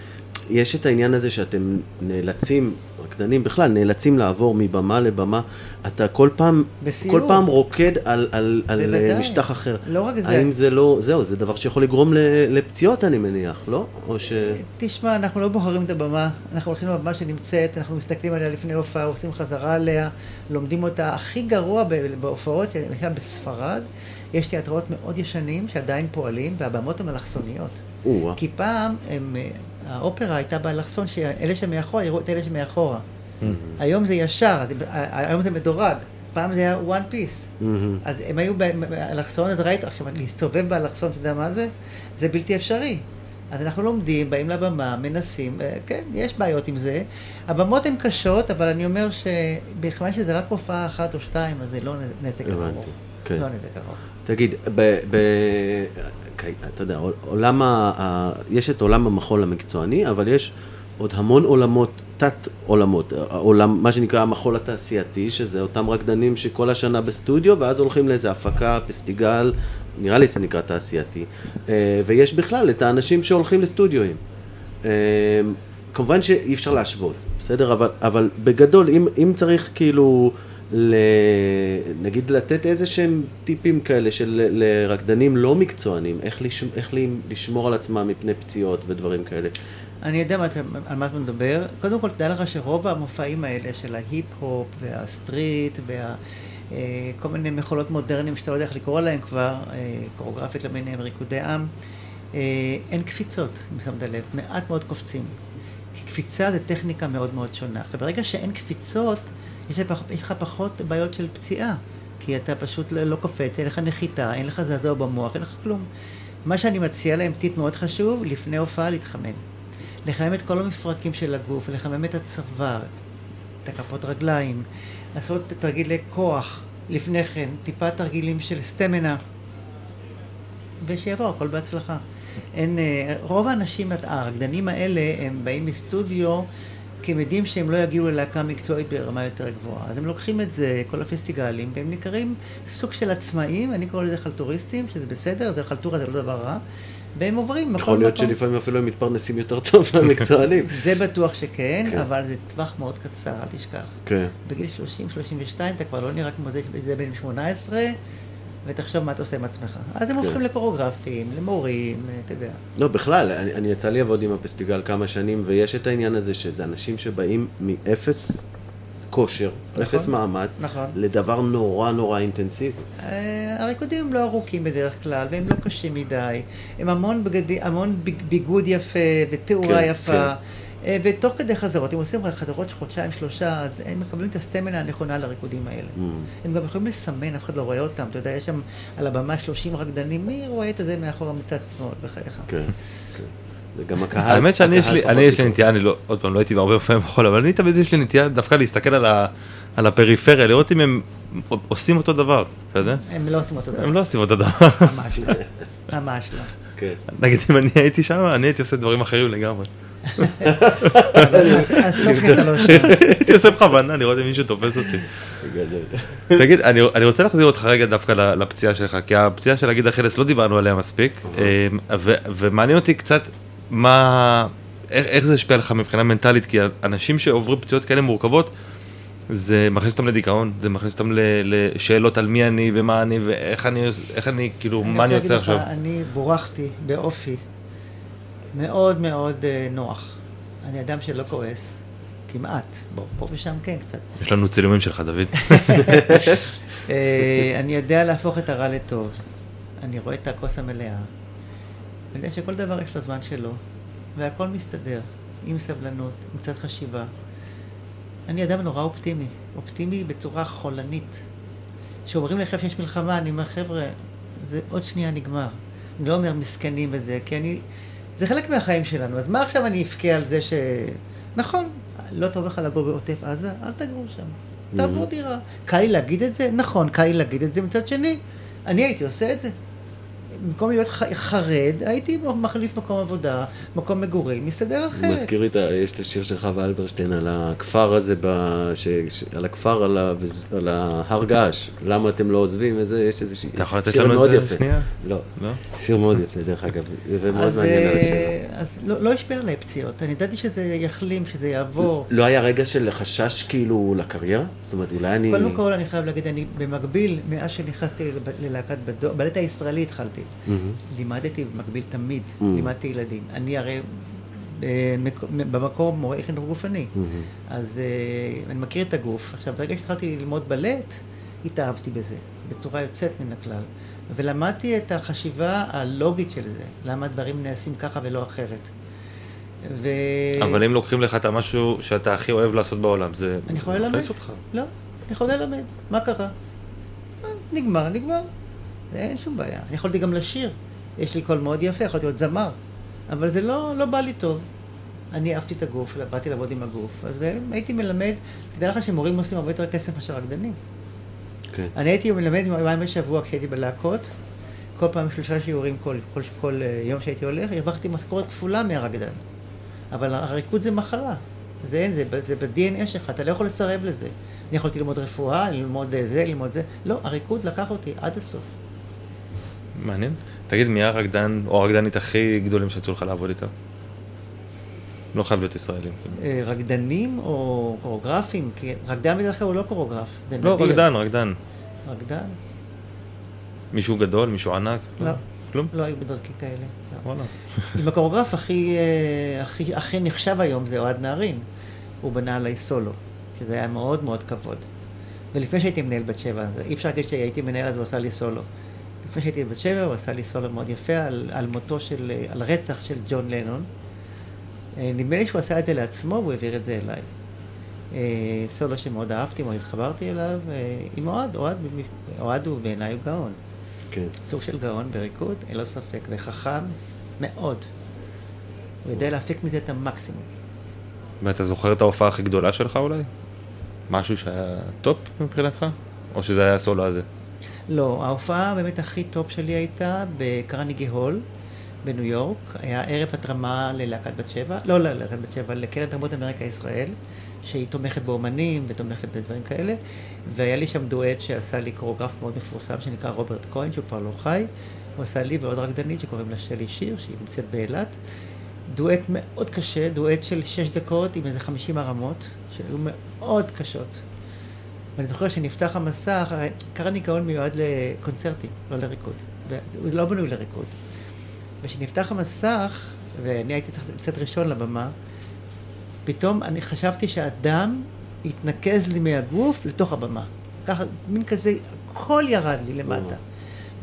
יש את העניין הזה שאתם נאלצים, רקדנים בכלל, נאלצים לעבור מבמה לבמה. אתה כל פעם, בסיור. כל פעם רוקד על, על, על בוודאי. משטח אחר. לא רק זה. האם זה לא, זהו, זה דבר שיכול לגרום ל, לפציעות, אני מניח, לא? או ש... תשמע, אנחנו לא בוחרים את הבמה, אנחנו הולכים לבמה שנמצאת, אנחנו מסתכלים עליה לפני הופעה, עושים חזרה עליה, לומדים אותה. הכי גרוע בהופעות, למשל בספרד, יש תיאטראות מאוד ישנים שעדיין פועלים, והבמות הן אלכסוניות. כי פעם הם, אה, האופרה הייתה באלכסון, שאלה שמאחורה יראו את אלה שמאחורה. היום זה ישר, היום זה מדורג. פעם זה היה one piece. אז הם היו באלכסון, אז ראית, עכשיו להסתובב באלכסון, אתה יודע מה זה? זה בלתי אפשרי. אז אנחנו לומדים, באים לבמה, מנסים, אה, כן, יש בעיות עם זה. הבמות הן קשות, אבל אני אומר שבכלל שזה רק הופעה אחת או שתיים, אז זה לא נזק ארוך. כן. לא נזק ארוך. תגיד, ב, ב, כן, אתה יודע, עולם ה, יש את עולם המחול המקצועני, אבל יש עוד המון עולמות, תת עולמות, העולם, מה שנקרא המחול התעשייתי, שזה אותם רקדנים שכל השנה בסטודיו, ואז הולכים לאיזה הפקה, פסטיגל, נראה לי זה נקרא תעשייתי, אה, ויש בכלל את האנשים שהולכים לסטודיואים. אה, כמובן שאי אפשר להשוות, בסדר? אבל, אבל בגדול, אם, אם צריך כאילו, ל, נגיד לתת איזה שהם טיפים כאלה של לרקדנים לא מקצוענים, איך, לש, איך לשמור על עצמם מפני פציעות ודברים כאלה. אני יודע מה, על מה אתה מדבר. קודם כל, תדע לך שרוב המופעים האלה של ההיפ-הופ והסטריט וה... אה, כל מיני מחולות מודרניים שאתה לא יודע איך לקרוא להם כבר, אה, קוריאוגרפית למיניהם, ריקודי עם, אה, אין קפיצות, אם שמת לב, מעט מאוד קופצים. כי קפיצה זה טכניקה מאוד מאוד שונה. עכשיו, ברגע שאין קפיצות, יש לך, פחות בעיות של פציעה. כי אתה פשוט לא, לא קופץ, אין לך נחיתה, אין לך זעזוע במוח, אין לך כלום. מה שאני מציע להם, טיפ מאוד חשוב, לפני הופעה להתחמם. לחמם את כל המפרקים של הגוף, לחמם את הצוואר, את הכפות רגליים, לעשות תרגילי כוח לפני כן, טיפה תרגילים של סטמנה, ושיבוא, הכל בהצלחה. אין, אה, רוב האנשים, הרקדנים האלה, הם באים מסטודיו כי הם יודעים שהם לא יגיעו ללהקה מקצועית ברמה יותר גבוהה. אז הם לוקחים את זה, כל הפסטיגלים, והם נקראים סוג של עצמאים, אני קורא לזה חלטוריסטים, שזה בסדר, זה חלטורה זה לא דבר רע. והם עוברים מכל מקום. יכול להיות שלפעמים אפילו הם מתפרנסים יותר טוב מהמקצוענים. זה בטוח שכן, כן. אבל זה טווח מאוד קצר, אל תשכח. כן. בגיל 30-32 אתה כבר לא נראה כמו זה בן 18, ותחשוב מה אתה עושה עם עצמך. אז הם כן. הופכים לקוריאוגרפים, למורים, אתה יודע. לא, בכלל, אני, אני יצא לי לעבוד עם הפסטיגל כמה שנים, ויש את העניין הזה שזה אנשים שבאים מאפס כושר, נכון, אפס מעמד, נכון. לדבר נורא נורא אינטנסיבי. אה, הריקודים לא ארוכים בדרך כלל, והם לא קשים מדי. הם המון, בגדי, המון ביגוד יפה ותאורה כן, יפה. כן. אה, ותוך כדי חזרות, אם עושים חזרות של חודשיים, שלושה, אז הם מקבלים את הסטמינה הנכונה לריקודים האלה. Mm. הם גם יכולים לסמן, אף אחד לא רואה אותם. אתה יודע, יש שם על הבמה 30 רקדנים, מי רואה את זה מאחורה מצד שמאל, בחייך. כן, כן. וגם הקהל... האמת שאני יש לי, אני יש לי נטייה, אני לא, עוד פעם, לא הייתי בהרבה פעמים בחול, אבל אני תמיד יש לי נטייה דווקא להסתכל על, ה, על הפריפריה, לראות אם הם עושים אותו דבר, אתה יודע? הם לא עושים אותו דבר. הם לא עושים אותו דבר. ממש לא, ממש לא. כן. נגיד אם אני הייתי שם, אני הייתי עושה דברים אחרים לגמרי. אז טוב שאתה לא שם. הייתי עושה בכוונה, לראות אם מישהו תופס אותי. תגיד, אני רוצה להחזיר אותך רגע דווקא לפציעה שלך, כי הפציעה של הגיד אכילס לא דיברנו עליה מספיק, אמ, ומעניין אותי קצת מה, איך, איך זה השפיע לך מבחינה מנטלית? כי אנשים שעוברים פציעות כאלה מורכבות, זה מכניס אותם לדיכאון, זה מכניס אותם לשאלות על מי אני ומה אני ואיך אני, איך אני, כאילו, אני מה אני עושה עכשיו. אני בורחתי באופי מאוד מאוד uh, נוח. אני אדם שלא כועס, כמעט. בוא, פה ושם כן קצת. יש לנו צילומים שלך, דוד. אה, אני יודע להפוך את הרע לטוב. אני רואה את הכוס המלאה. אני יודע שכל דבר יש לו זמן שלו, והכל מסתדר, עם סבלנות, עם קצת חשיבה. אני אדם נורא אופטימי, אופטימי בצורה חולנית. כשאומרים לך שיש מלחמה, אני אומר, חבר'ה, זה עוד שנייה נגמר. אני לא אומר מסכנים וזה, כי אני... זה חלק מהחיים שלנו, אז מה עכשיו אני אבכה על זה ש... נכון, לא טוב לך לגור בעוטף עזה, אל תגור שם. תעבור דירה. קל לי להגיד את זה? נכון, קל לי להגיד את זה. מצד שני, אני הייתי עושה את זה. במקום להיות חרד, הייתי מחליף מקום עבודה, מקום מגורים, מסתדר אחרת. מזכיר לי, יש את השיר של חווה אלברשטיין על הכפר הזה, ב... ש... ש... על הכפר, על, ה... על ההר געש, למה אתם לא עוזבים, וזה, יש איזה שיר. אתה יכול לתת לנו את זה שנייה? לא. לא? שיר מאוד יפה, דרך אגב, ומאוד מעניין על השיר. אה, אז לא, לא השפיע עליי פציעות, אני ידעתי שזה יחלים, שזה יעבור. לא היה רגע של חשש כאילו לקריירה? אומרת, אולי אני... קודם כל, אני חייב להגיד, אני במקביל, מאז שנכנסתי ללהקת בדור, בלט הישראלי התחלתי. Mm-hmm. לימדתי במקביל תמיד, mm-hmm. לימדתי ילדים. אני הרי במקור מורה חינוך גופני, mm-hmm. אז uh, אני מכיר את הגוף. עכשיו, ברגע שהתחלתי ללמוד בלט, התאהבתי בזה, בצורה יוצאת מן הכלל. ולמדתי את החשיבה הלוגית של זה, למה הדברים נעשים ככה ולא אחרת. ו... אבל אם לוקחים לך את המשהו שאתה הכי אוהב לעשות בעולם, זה מכניס אותך. לא, אני יכול ללמד, מה קרה? אה, נגמר, נגמר. אין שום בעיה. אני יכולתי גם לשיר. יש לי קול מאוד יפה, יכולתי להיות זמר. אבל זה לא, לא בא לי טוב. אני אהבתי את הגוף, באתי לעבוד עם הגוף, אז אה, הייתי מלמד, תדע לך שמורים עושים הרבה יותר כסף מאשר רקדנים. כן. אני הייתי מלמד יומיים בשבוע כשהייתי בלהקות, כל פעם שלושה שיעורים כל, כל, כל אה, יום שהייתי הולך, הרווחתי משכורת כפולה מהרקדן. אבל הריקוד זה מחלה, זה אין, זה, זה ב-DNA שלך, אתה לא יכול לסרב לזה. אני יכולתי ללמוד רפואה, ללמוד זה, ללמוד זה, לא, הריקוד לקח אותי עד הסוף. מעניין. תגיד, מי הרקדן או הרקדנית הכי גדולים שיצאו לך לעבוד איתם? לא חייב להיות ישראלים. אה, רקדנים או קוריאוגרפים? כי רקדן בדרך כלל הוא לא קוריאוגרף. לא. רקדן, רקדן. רקדן? מישהו גדול, מישהו ענק? לא. כלום? לא היו בדרכי כאלה. וואלה. עם הקוריאוגרף הכי, אה, הכי, הכי נחשב היום זה אוהד נהרין. הוא בנה עליי סולו, שזה היה מאוד מאוד כבוד. ולפני שהייתי מנהל בת שבע, אי אפשר להגיד שהייתי מנהל אז הוא עשה לי סולו. לפני שהייתי בת שבע הוא עשה לי סולו מאוד יפה על, על מותו של, על רצח של ג'ון לנון. אה, נדמה לי שהוא עשה את זה לעצמו והוא העביר את זה אליי. אה, סולו שמאוד אהבתי, מאוד התחברתי אליו, עם אוהד, אוהד, אוהד הוא בעיניי הוא גאון. כן. סוג של גאון בריקוד, אין לו ספק, וחכם מאוד. הוא יודע להפיק מזה את המקסימום. ואתה זוכר את ההופעה הכי גדולה שלך אולי? משהו שהיה top מבחינתך? או שזה היה הסולו הזה? לא, ההופעה באמת הכי top שלי הייתה בקרנגי הול בניו יורק. היה ערב התרמה ללהקת בת שבע, לא ללהקת בת שבע, לקרן תרבות אמריקה ישראל, שהיא תומכת באומנים ותומכת בדברים כאלה. והיה לי שם דואט שעשה לי קוריאוגרף מאוד מפורסם שנקרא רוברט כהן, שהוא כבר לא חי. הוא עשה לי ועוד רקדנית שקוראים לה שלי שיר, שהיא נמצאת באילת. דואט מאוד קשה, דואט של שש דקות עם איזה חמישים הרמות, שהיו מאוד קשות. ואני זוכר שנפתח המסך, הרי קרני גאון מיועד לקונצרטים, לא לריקוד. הוא לא בנוי לריקוד. וכשנפתח המסך, ואני הייתי צריך לצאת ראשון לבמה, פתאום אני חשבתי שהדם התנקז לי מהגוף לתוך הבמה. ככה, מין כזה, הכל ירד לי למטה.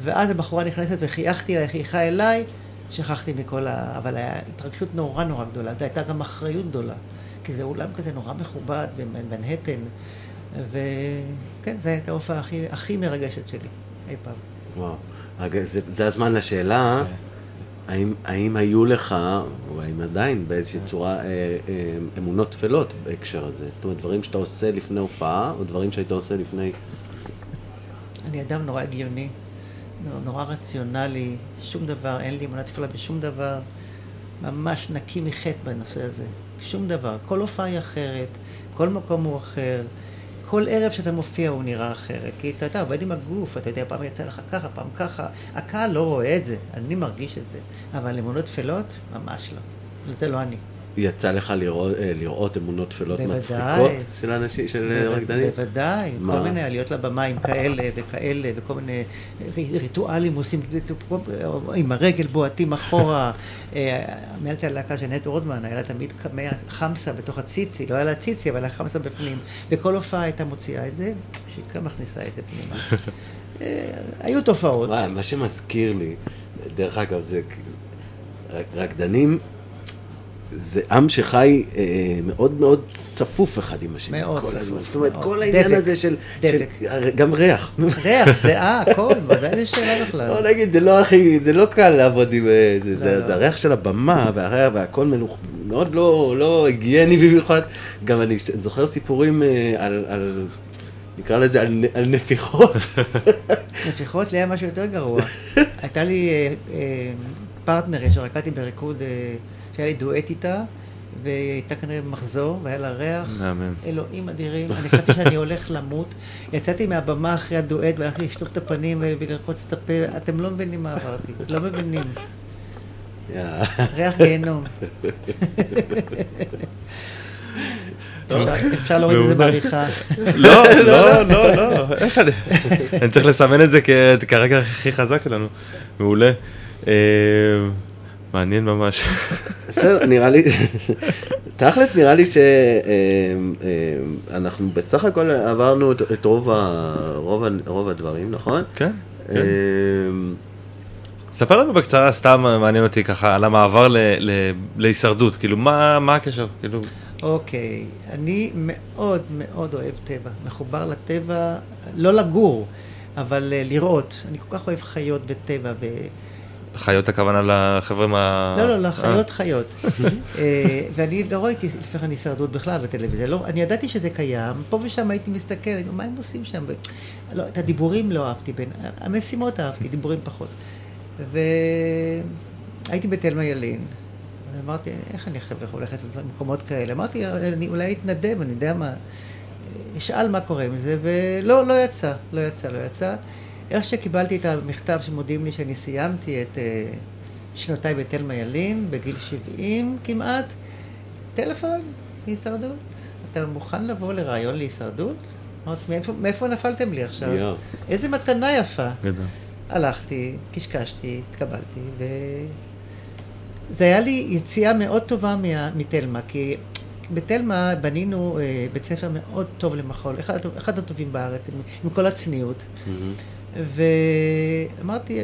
ואז הבחורה נכנסת וחייכתי לה, חייכה אליי, שכחתי מכל ה... אבל הייתה התרגשות נורא נורא גדולה, זו הייתה גם אחריות גדולה. כי זה אולם כזה נורא מכובד במנהטן, וכן, זו הייתה ההופעה הכי, הכי מרגשת שלי אי פעם. וואו. רגע, זה, זה הזמן לשאלה, האם, האם היו לך, או האם עדיין באיזושהי צורה, אה, אה, אמונות טפלות בהקשר הזה? זאת אומרת, דברים שאתה עושה לפני הופעה, או דברים שהיית עושה לפני... אני אדם נורא הגיוני, נורא רציונלי, שום דבר, אין לי אמונה תפלה בשום דבר, ממש נקי מחטא בנושא הזה, שום דבר. כל הופעה היא אחרת, כל מקום הוא אחר, כל ערב שאתה מופיע הוא נראה אחרת, כי אתה, אתה עובד עם הגוף, אתה יודע, פעם יצא לך ככה, פעם ככה, הקהל לא רואה את זה, אני מרגיש את זה, אבל אמונות טפלות, ממש לא. זה לא אני. יצא לך לראות, אה, לראות אמונות טפלות. מצחיקות של אנשים, של בו- רקדנים? בוודאי, מה? כל מיני עליות לבמה עם כאלה וכאלה, וכל מיני רי- ריטואלים עושים, עם הרגל בועטים אחורה. אה, מנהלת הלהקה של נטו רודמן, היה לה תמיד חמסה בתוך הציצי, לא היה לה ציצי, אבל היה חמסה בפנים, וכל הופעה הייתה מוציאה את זה, שהיא גם מכניסה את זה פנימה. אה, היו תופעות. מה שמזכיר לי, דרך אגב, זה רק- רקדנים, זה עם שחי אה, מאוד מאוד צפוף אחד עם השני. מאוד צפוף, הזמן. זאת אומרת, מאוד. כל העניין דבק, הזה של, של... דבק. גם ריח. ריח, זיעה, הכל, ודאי זה שאלה בכלל. בוא נגיד, זה לא הכי, זה לא קל לעבוד עם אה, זה, זה, לא. זה הריח של הבמה, והריח והכל מלוכ... מאוד לא, לא היגייני במיוחד. גם אני זוכר סיפורים אה, על, על, נקרא לזה, על, על נפיחות. נפיחות לי היה משהו יותר גרוע. הייתה לי אה, אה, פרטנרית שרקדתי בריקוד, אה, שהיה לי דואט איתה, והיא הייתה כנראה במחזור, והיה לה ריח. מהמם. אלוהים אדירים, אני חשבתי שאני הולך למות. יצאתי מהבמה אחרי הדואט והלכתי לשטוף את הפנים ולרחוץ את הפה, אתם לא מבינים מה עברתי, לא מבינים. ריח גיהנום. אפשר- אפשר להוריד את זה. בעריכה. לא, לא, לא, לא, איך אני... אני צריך לסמן את זה כ- כרגע הכי חזק שלנו. מעולה. אה, מעניין ממש. בסדר, נראה לי, תכלס נראה לי שאנחנו בסך הכל עברנו את, רוב, ה, רוב, ה, רוב הדברים, נכון? כן, כן. אמ, ספר לנו בקצרה, סתם מעניין אותי ככה, על המעבר ל- ל- להישרדות, כאילו, מה מה הקשר? כאילו, אוקיי, אני מאוד מאוד אוהב טבע, מחובר לטבע, לא לגור, אבל אה, לראות. אני כל כך אוהב חיות וטבע. ו... חיות הכוונה לחבר'ה מה... לא, לא, לא, אה, חיות. אה, ואני לא ראיתי לפני כן הישרדות בכלל בטלוויזיה. לא, אני ידעתי שזה קיים, פה ושם הייתי מסתכל, אני אומר, מה הם עושים שם? לא, את הדיבורים לא אהבתי, בין... המשימות אהבתי, דיבורים פחות. והייתי בתלמה ילין, ואמרתי, איך אני עכשיו יכול ללכת למקומות כאלה? אמרתי, אני אולי אתנדב, אני יודע מה, אשאל מה קורה עם זה, ולא, לא יצא, לא יצא, לא יצא. איך שקיבלתי את המכתב שמודיעים לי שאני סיימתי את אה, שנותיי בתלמה ילין, בגיל 70 כמעט, טלפון, הישרדות. אתה מוכן לבוא לרעיון להישרדות? אמרתי, מאיפה, מאיפה נפלתם לי עכשיו? יואו. איזה מתנה יפה. גדול. הלכתי, קשקשתי, התקבלתי, ו... זה היה לי יציאה מאוד טובה מה, מתלמה, כי בתלמה בנינו אה, בית ספר מאוד טוב למחול, אחד, אחד הטובים בארץ, עם, עם כל הצניעות. מהמם. ואמרתי,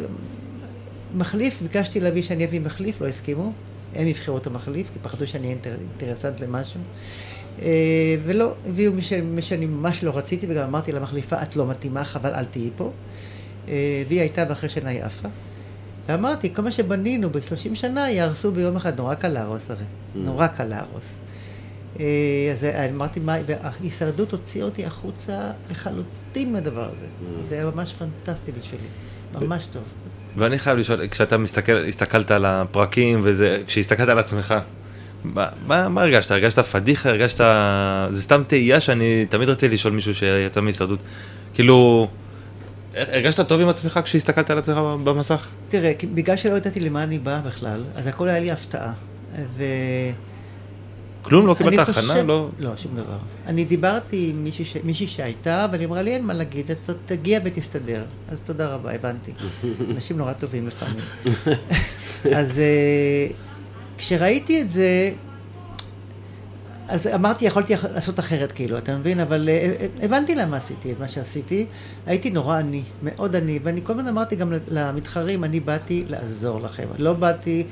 מחליף, ביקשתי להביא שאני אביא מחליף, לא הסכימו. הם יבחרו את המחליף, כי פחדו שאני אינטר, אינטרסנט למשהו. אה, ולא, הביאו מי, ש, מי שאני ממש לא רציתי, וגם אמרתי למחליפה, את לא מתאימה, חבל, אל תהיי פה. אה, והיא הייתה, ואחרי שנה היא עפה. ואמרתי, כל מה שבנינו ב-30 שנה, יהרסו ביום אחד, נורא קל להרוס הרי. נורא קל להרוס. אה, אז אמרתי, מה, וההישרדות הוציאה אותי החוצה לחלוטין מהדבר הזה. זה היה ממש פנטסטי בשבילי, ממש טוב. ואני חייב לשאול, כשאתה מסתכל, הסתכלת על הפרקים וזה, כשהסתכלת על עצמך, מה, מה, מה הרגשת? הרגשת פדיחה? הרגשת... זה סתם תהייה שאני תמיד רציתי לשאול מישהו שיצא מהישרדות. כאילו, הרגשת טוב עם עצמך כשהסתכלת על עצמך במסך? תראה, בגלל שלא ידעתי למה אני בא בכלל, אז הכל היה לי הפתעה. ו... כלום? לא קיבלת הכנה? לא... לא, שום דבר. אני דיברתי עם מישהי ש... מישהי שהייתה, אבל היא אמרה לי, אין מה להגיד, אתה תגיע ותסתדר. אז תודה רבה, הבנתי. אנשים נורא טובים לפעמים. אז אה, כשראיתי את זה, אז אמרתי, יכולתי לעשות אחרת, כאילו, אתה מבין? אבל אה, אה, הבנתי למה עשיתי את מה שעשיתי. הייתי נורא עני, מאוד עני, ואני כל הזמן אמרתי גם למתחרים, אני באתי לעזור לכם. לא באתי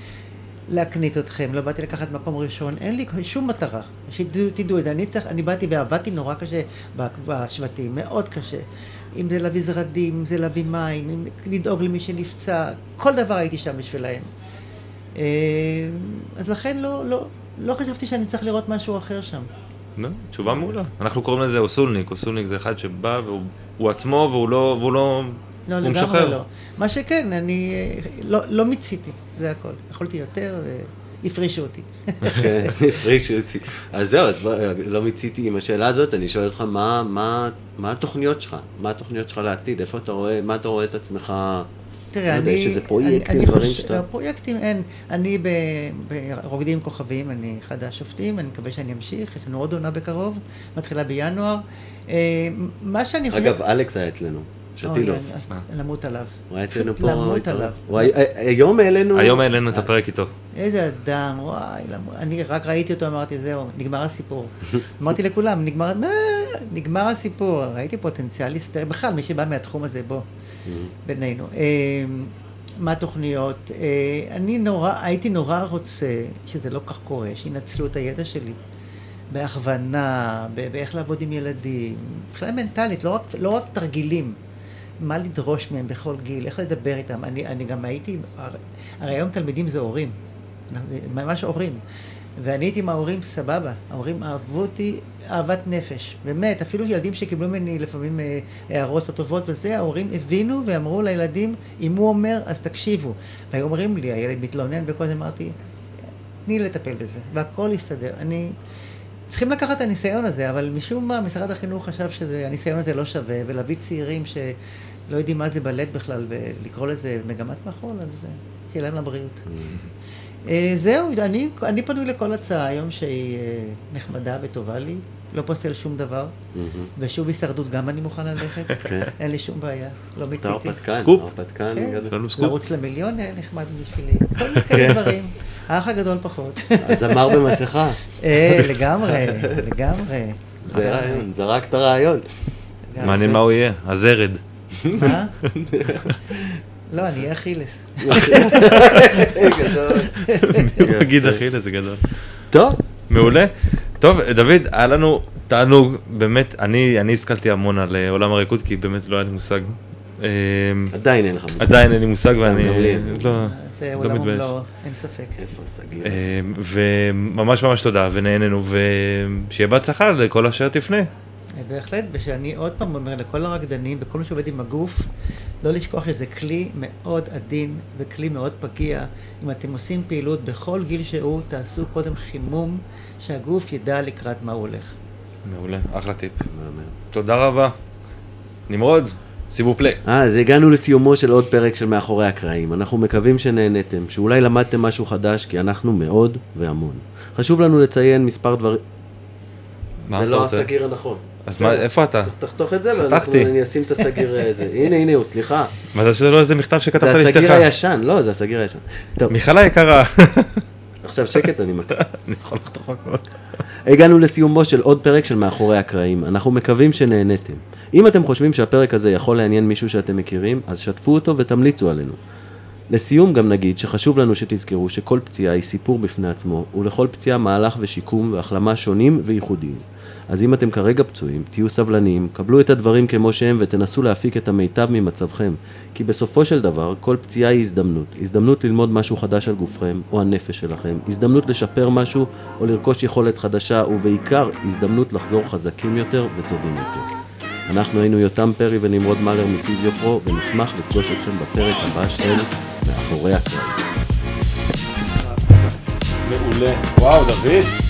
להקנית אתכם, לא באתי לקחת מקום ראשון, אין לי שום מטרה. שתדעו תדעו את זה, אני צריך, אני באתי ועבדתי נורא קשה בשבטים, מאוד קשה. אם זה להביא זרדים, אם זה להביא מים, אם לדאוג למי שנפצע, כל דבר הייתי שם בשבילהם. אה, אז לכן לא, לא, לא חשבתי שאני צריך לראות משהו אחר שם. תשובה מעולה. אנחנו קוראים לזה אוסולניק, אוסולניק זה אחד שבא והוא הוא עצמו והוא לא... והוא לא... לא, הוא לגמרי משחרר. לא. מה שכן, אני אה, לא, לא מיציתי, זה הכל. יכולתי יותר, והפרישו אותי. כן, הפרישו אותי. אז זהו, אז בוא, לא מיציתי עם השאלה הזאת, אני שואל אותך, מה, מה, מה התוכניות שלך? מה התוכניות שלך לעתיד? איפה אתה רואה, מה אתה רואה את עצמך? תראה, לא אני... יש איזה פרויקטים, אני, דברים שאתה- פרויקטים אין. אני ברוקדים כוכבים, אני אחד השופטים, אני מקווה שאני אמשיך, יש לנו עוד עונה בקרוב, מתחילה בינואר. אה, מה שאני חושב... אגב, אלכס היה אצלנו, אוי, למות עליו. הוא היה אצלנו פה. למות איתו. עליו. הוא היה- היום העלינו... היום העלינו את הפרק איתו. איזה אדם, וואי. אני רק ראיתי אותו, אמרתי, זהו, נגמר הסיפור. אמרתי לכולם, נגמר, מה? נגמר הסיפור. ראיתי פוטנציאל להסתר, בכלל, מי שבא מהתחום הזה, בוא, בינינו. אה, מה התוכניות? אה, אני נורא, הייתי נורא רוצה, שזה לא כך קורה, שינצלו את הידע שלי. בהכוונה, באיך לעבוד עם ילדים, מבחינה מנטלית, לא רק, לא רק תרגילים. מה לדרוש מהם בכל גיל, איך לדבר איתם. אני, אני גם הייתי, הרי- היום תלמידים זה הורים, ממש הורים. ואני הייתי עם ההורים סבבה, ההורים אהבו אותי אהבת נפש, באמת, אפילו ילדים שקיבלו ממני לפעמים אה, הערות לא טובות וזה, ההורים הבינו ואמרו לילדים, אם הוא אומר, אז תקשיבו. והיו אומרים לי, הילד מתלונן וכל זה, אמרתי, תני לטפל בזה, והכל יסתדר. אני... צריכים לקחת את הניסיון הזה, אבל משום מה משרד החינוך חשב שהניסיון הזה לא שווה, ולהביא צעירים שלא יודעים מה זה בלט בכלל, ולקרוא לזה מגמת מחול, אז אה, שיהיה להם לבריאות. אה, זהו, אני, אני פנוי לכל הצעה היום שהיא אה, נחמדה וטובה לי, לא פוסל שום דבר, מהמם. ושוב הישרדות גם אני מוכן ללכת, כן. אין לי שום בעיה, לא, את זה מיציתי. הרפתקן, סקופ. הרפתקן. כן. סקופ. לרוץ למיליון היה נחמד בשבילי, כל מיני כאלה דברים. האח הגדול פחות. הזמר במסכה. אה, לגמרי, לגמרי. זה רעיון, זרקת רעיון. לגמרי. מעניין מה הוא יהיה, הזרד. מה? לא, אני אהיה אכילס. נגיד אכילה זה גדול. טוב, מעולה. טוב, דוד, היה לנו תענוג, באמת, אני, השכלתי המון על אה, עולם הריקוד, כי באמת לא היה לי מושג. אה, עדיין אין לך מושג. עדיין אין לי מושג סתם, ואני גם לי. לא, זה לא עולם. ומלואו, אין ספק. אה, וממש ממש תודה, ונהנינו, ושיהיה בהצלחה לכל אשר תפנה. בהחלט, ושאני עוד פעם אומר לכל הרקדנים וכל מי שעובד עם הגוף, לא לשכוח שזה כלי מאוד עדין וכלי מאוד פגיע. אם אתם עושים פעילות בכל גיל שהוא, תעשו קודם חימום, שהגוף ידע לקראת מה הוא הולך. מעולה, אחלה טיפ. תודה רבה. נמרוד, סיבוב פליי. אה, אז הגענו לסיומו של עוד פרק של מאחורי הקרעים. אנחנו מקווים שנהנתם, שאולי למדתם משהו חדש, כי אנחנו מאוד והמון. חשוב לנו לציין מספר דברים... מה זה אתה לא רוצה? הסגיר הנכון. אז מה, איפה אתה? צריך תחתוך את זה. ואני אשים את הסגיר הזה. הנה, הנה הוא, סליחה. מה זה שזה לא איזה מכתב שכתבת זה לאשתך? הסגיר הישן, לא, זה הסגיר הישן. טוב, מיכל היקרה. עכשיו שקט, אני מקריא. אני יכול לחתוך הכל. הגענו לסיומו של עוד פרק של מאחורי הקרעים. אנחנו מקווים שנהנתם. אם אתם חושבים שהפרק הזה יכול לעניין מישהו שאתם מכירים, אז שתפו אותו ותמליצו עלינו. לסיום גם נגיד שחשוב לנו שתזכרו שכל פציעה היא סיפור בפני עצמו, ולכל פציעה מהלך ושיקום והחלמה שונים וייחודיים. אז אם אתם כרגע פצועים, תהיו סבלניים, קבלו את הדברים כמו שהם ותנסו להפיק את המיטב ממצבכם. כי בסופו של דבר, כל פציעה היא הזדמנות. הזדמנות ללמוד משהו חדש על גופכם, או הנפש שלכם. הזדמנות לשפר משהו, או לרכוש יכולת חדשה, ובעיקר, הזדמנות לחזור חזקים יותר וטובים יותר. אנחנו היינו יותם פרי ונמרוד מלר מפיזיופרו, ונשמח לפגוש אתכם בפרק הבא של מאחורי הקרעים. מעולה. וואו, דוד.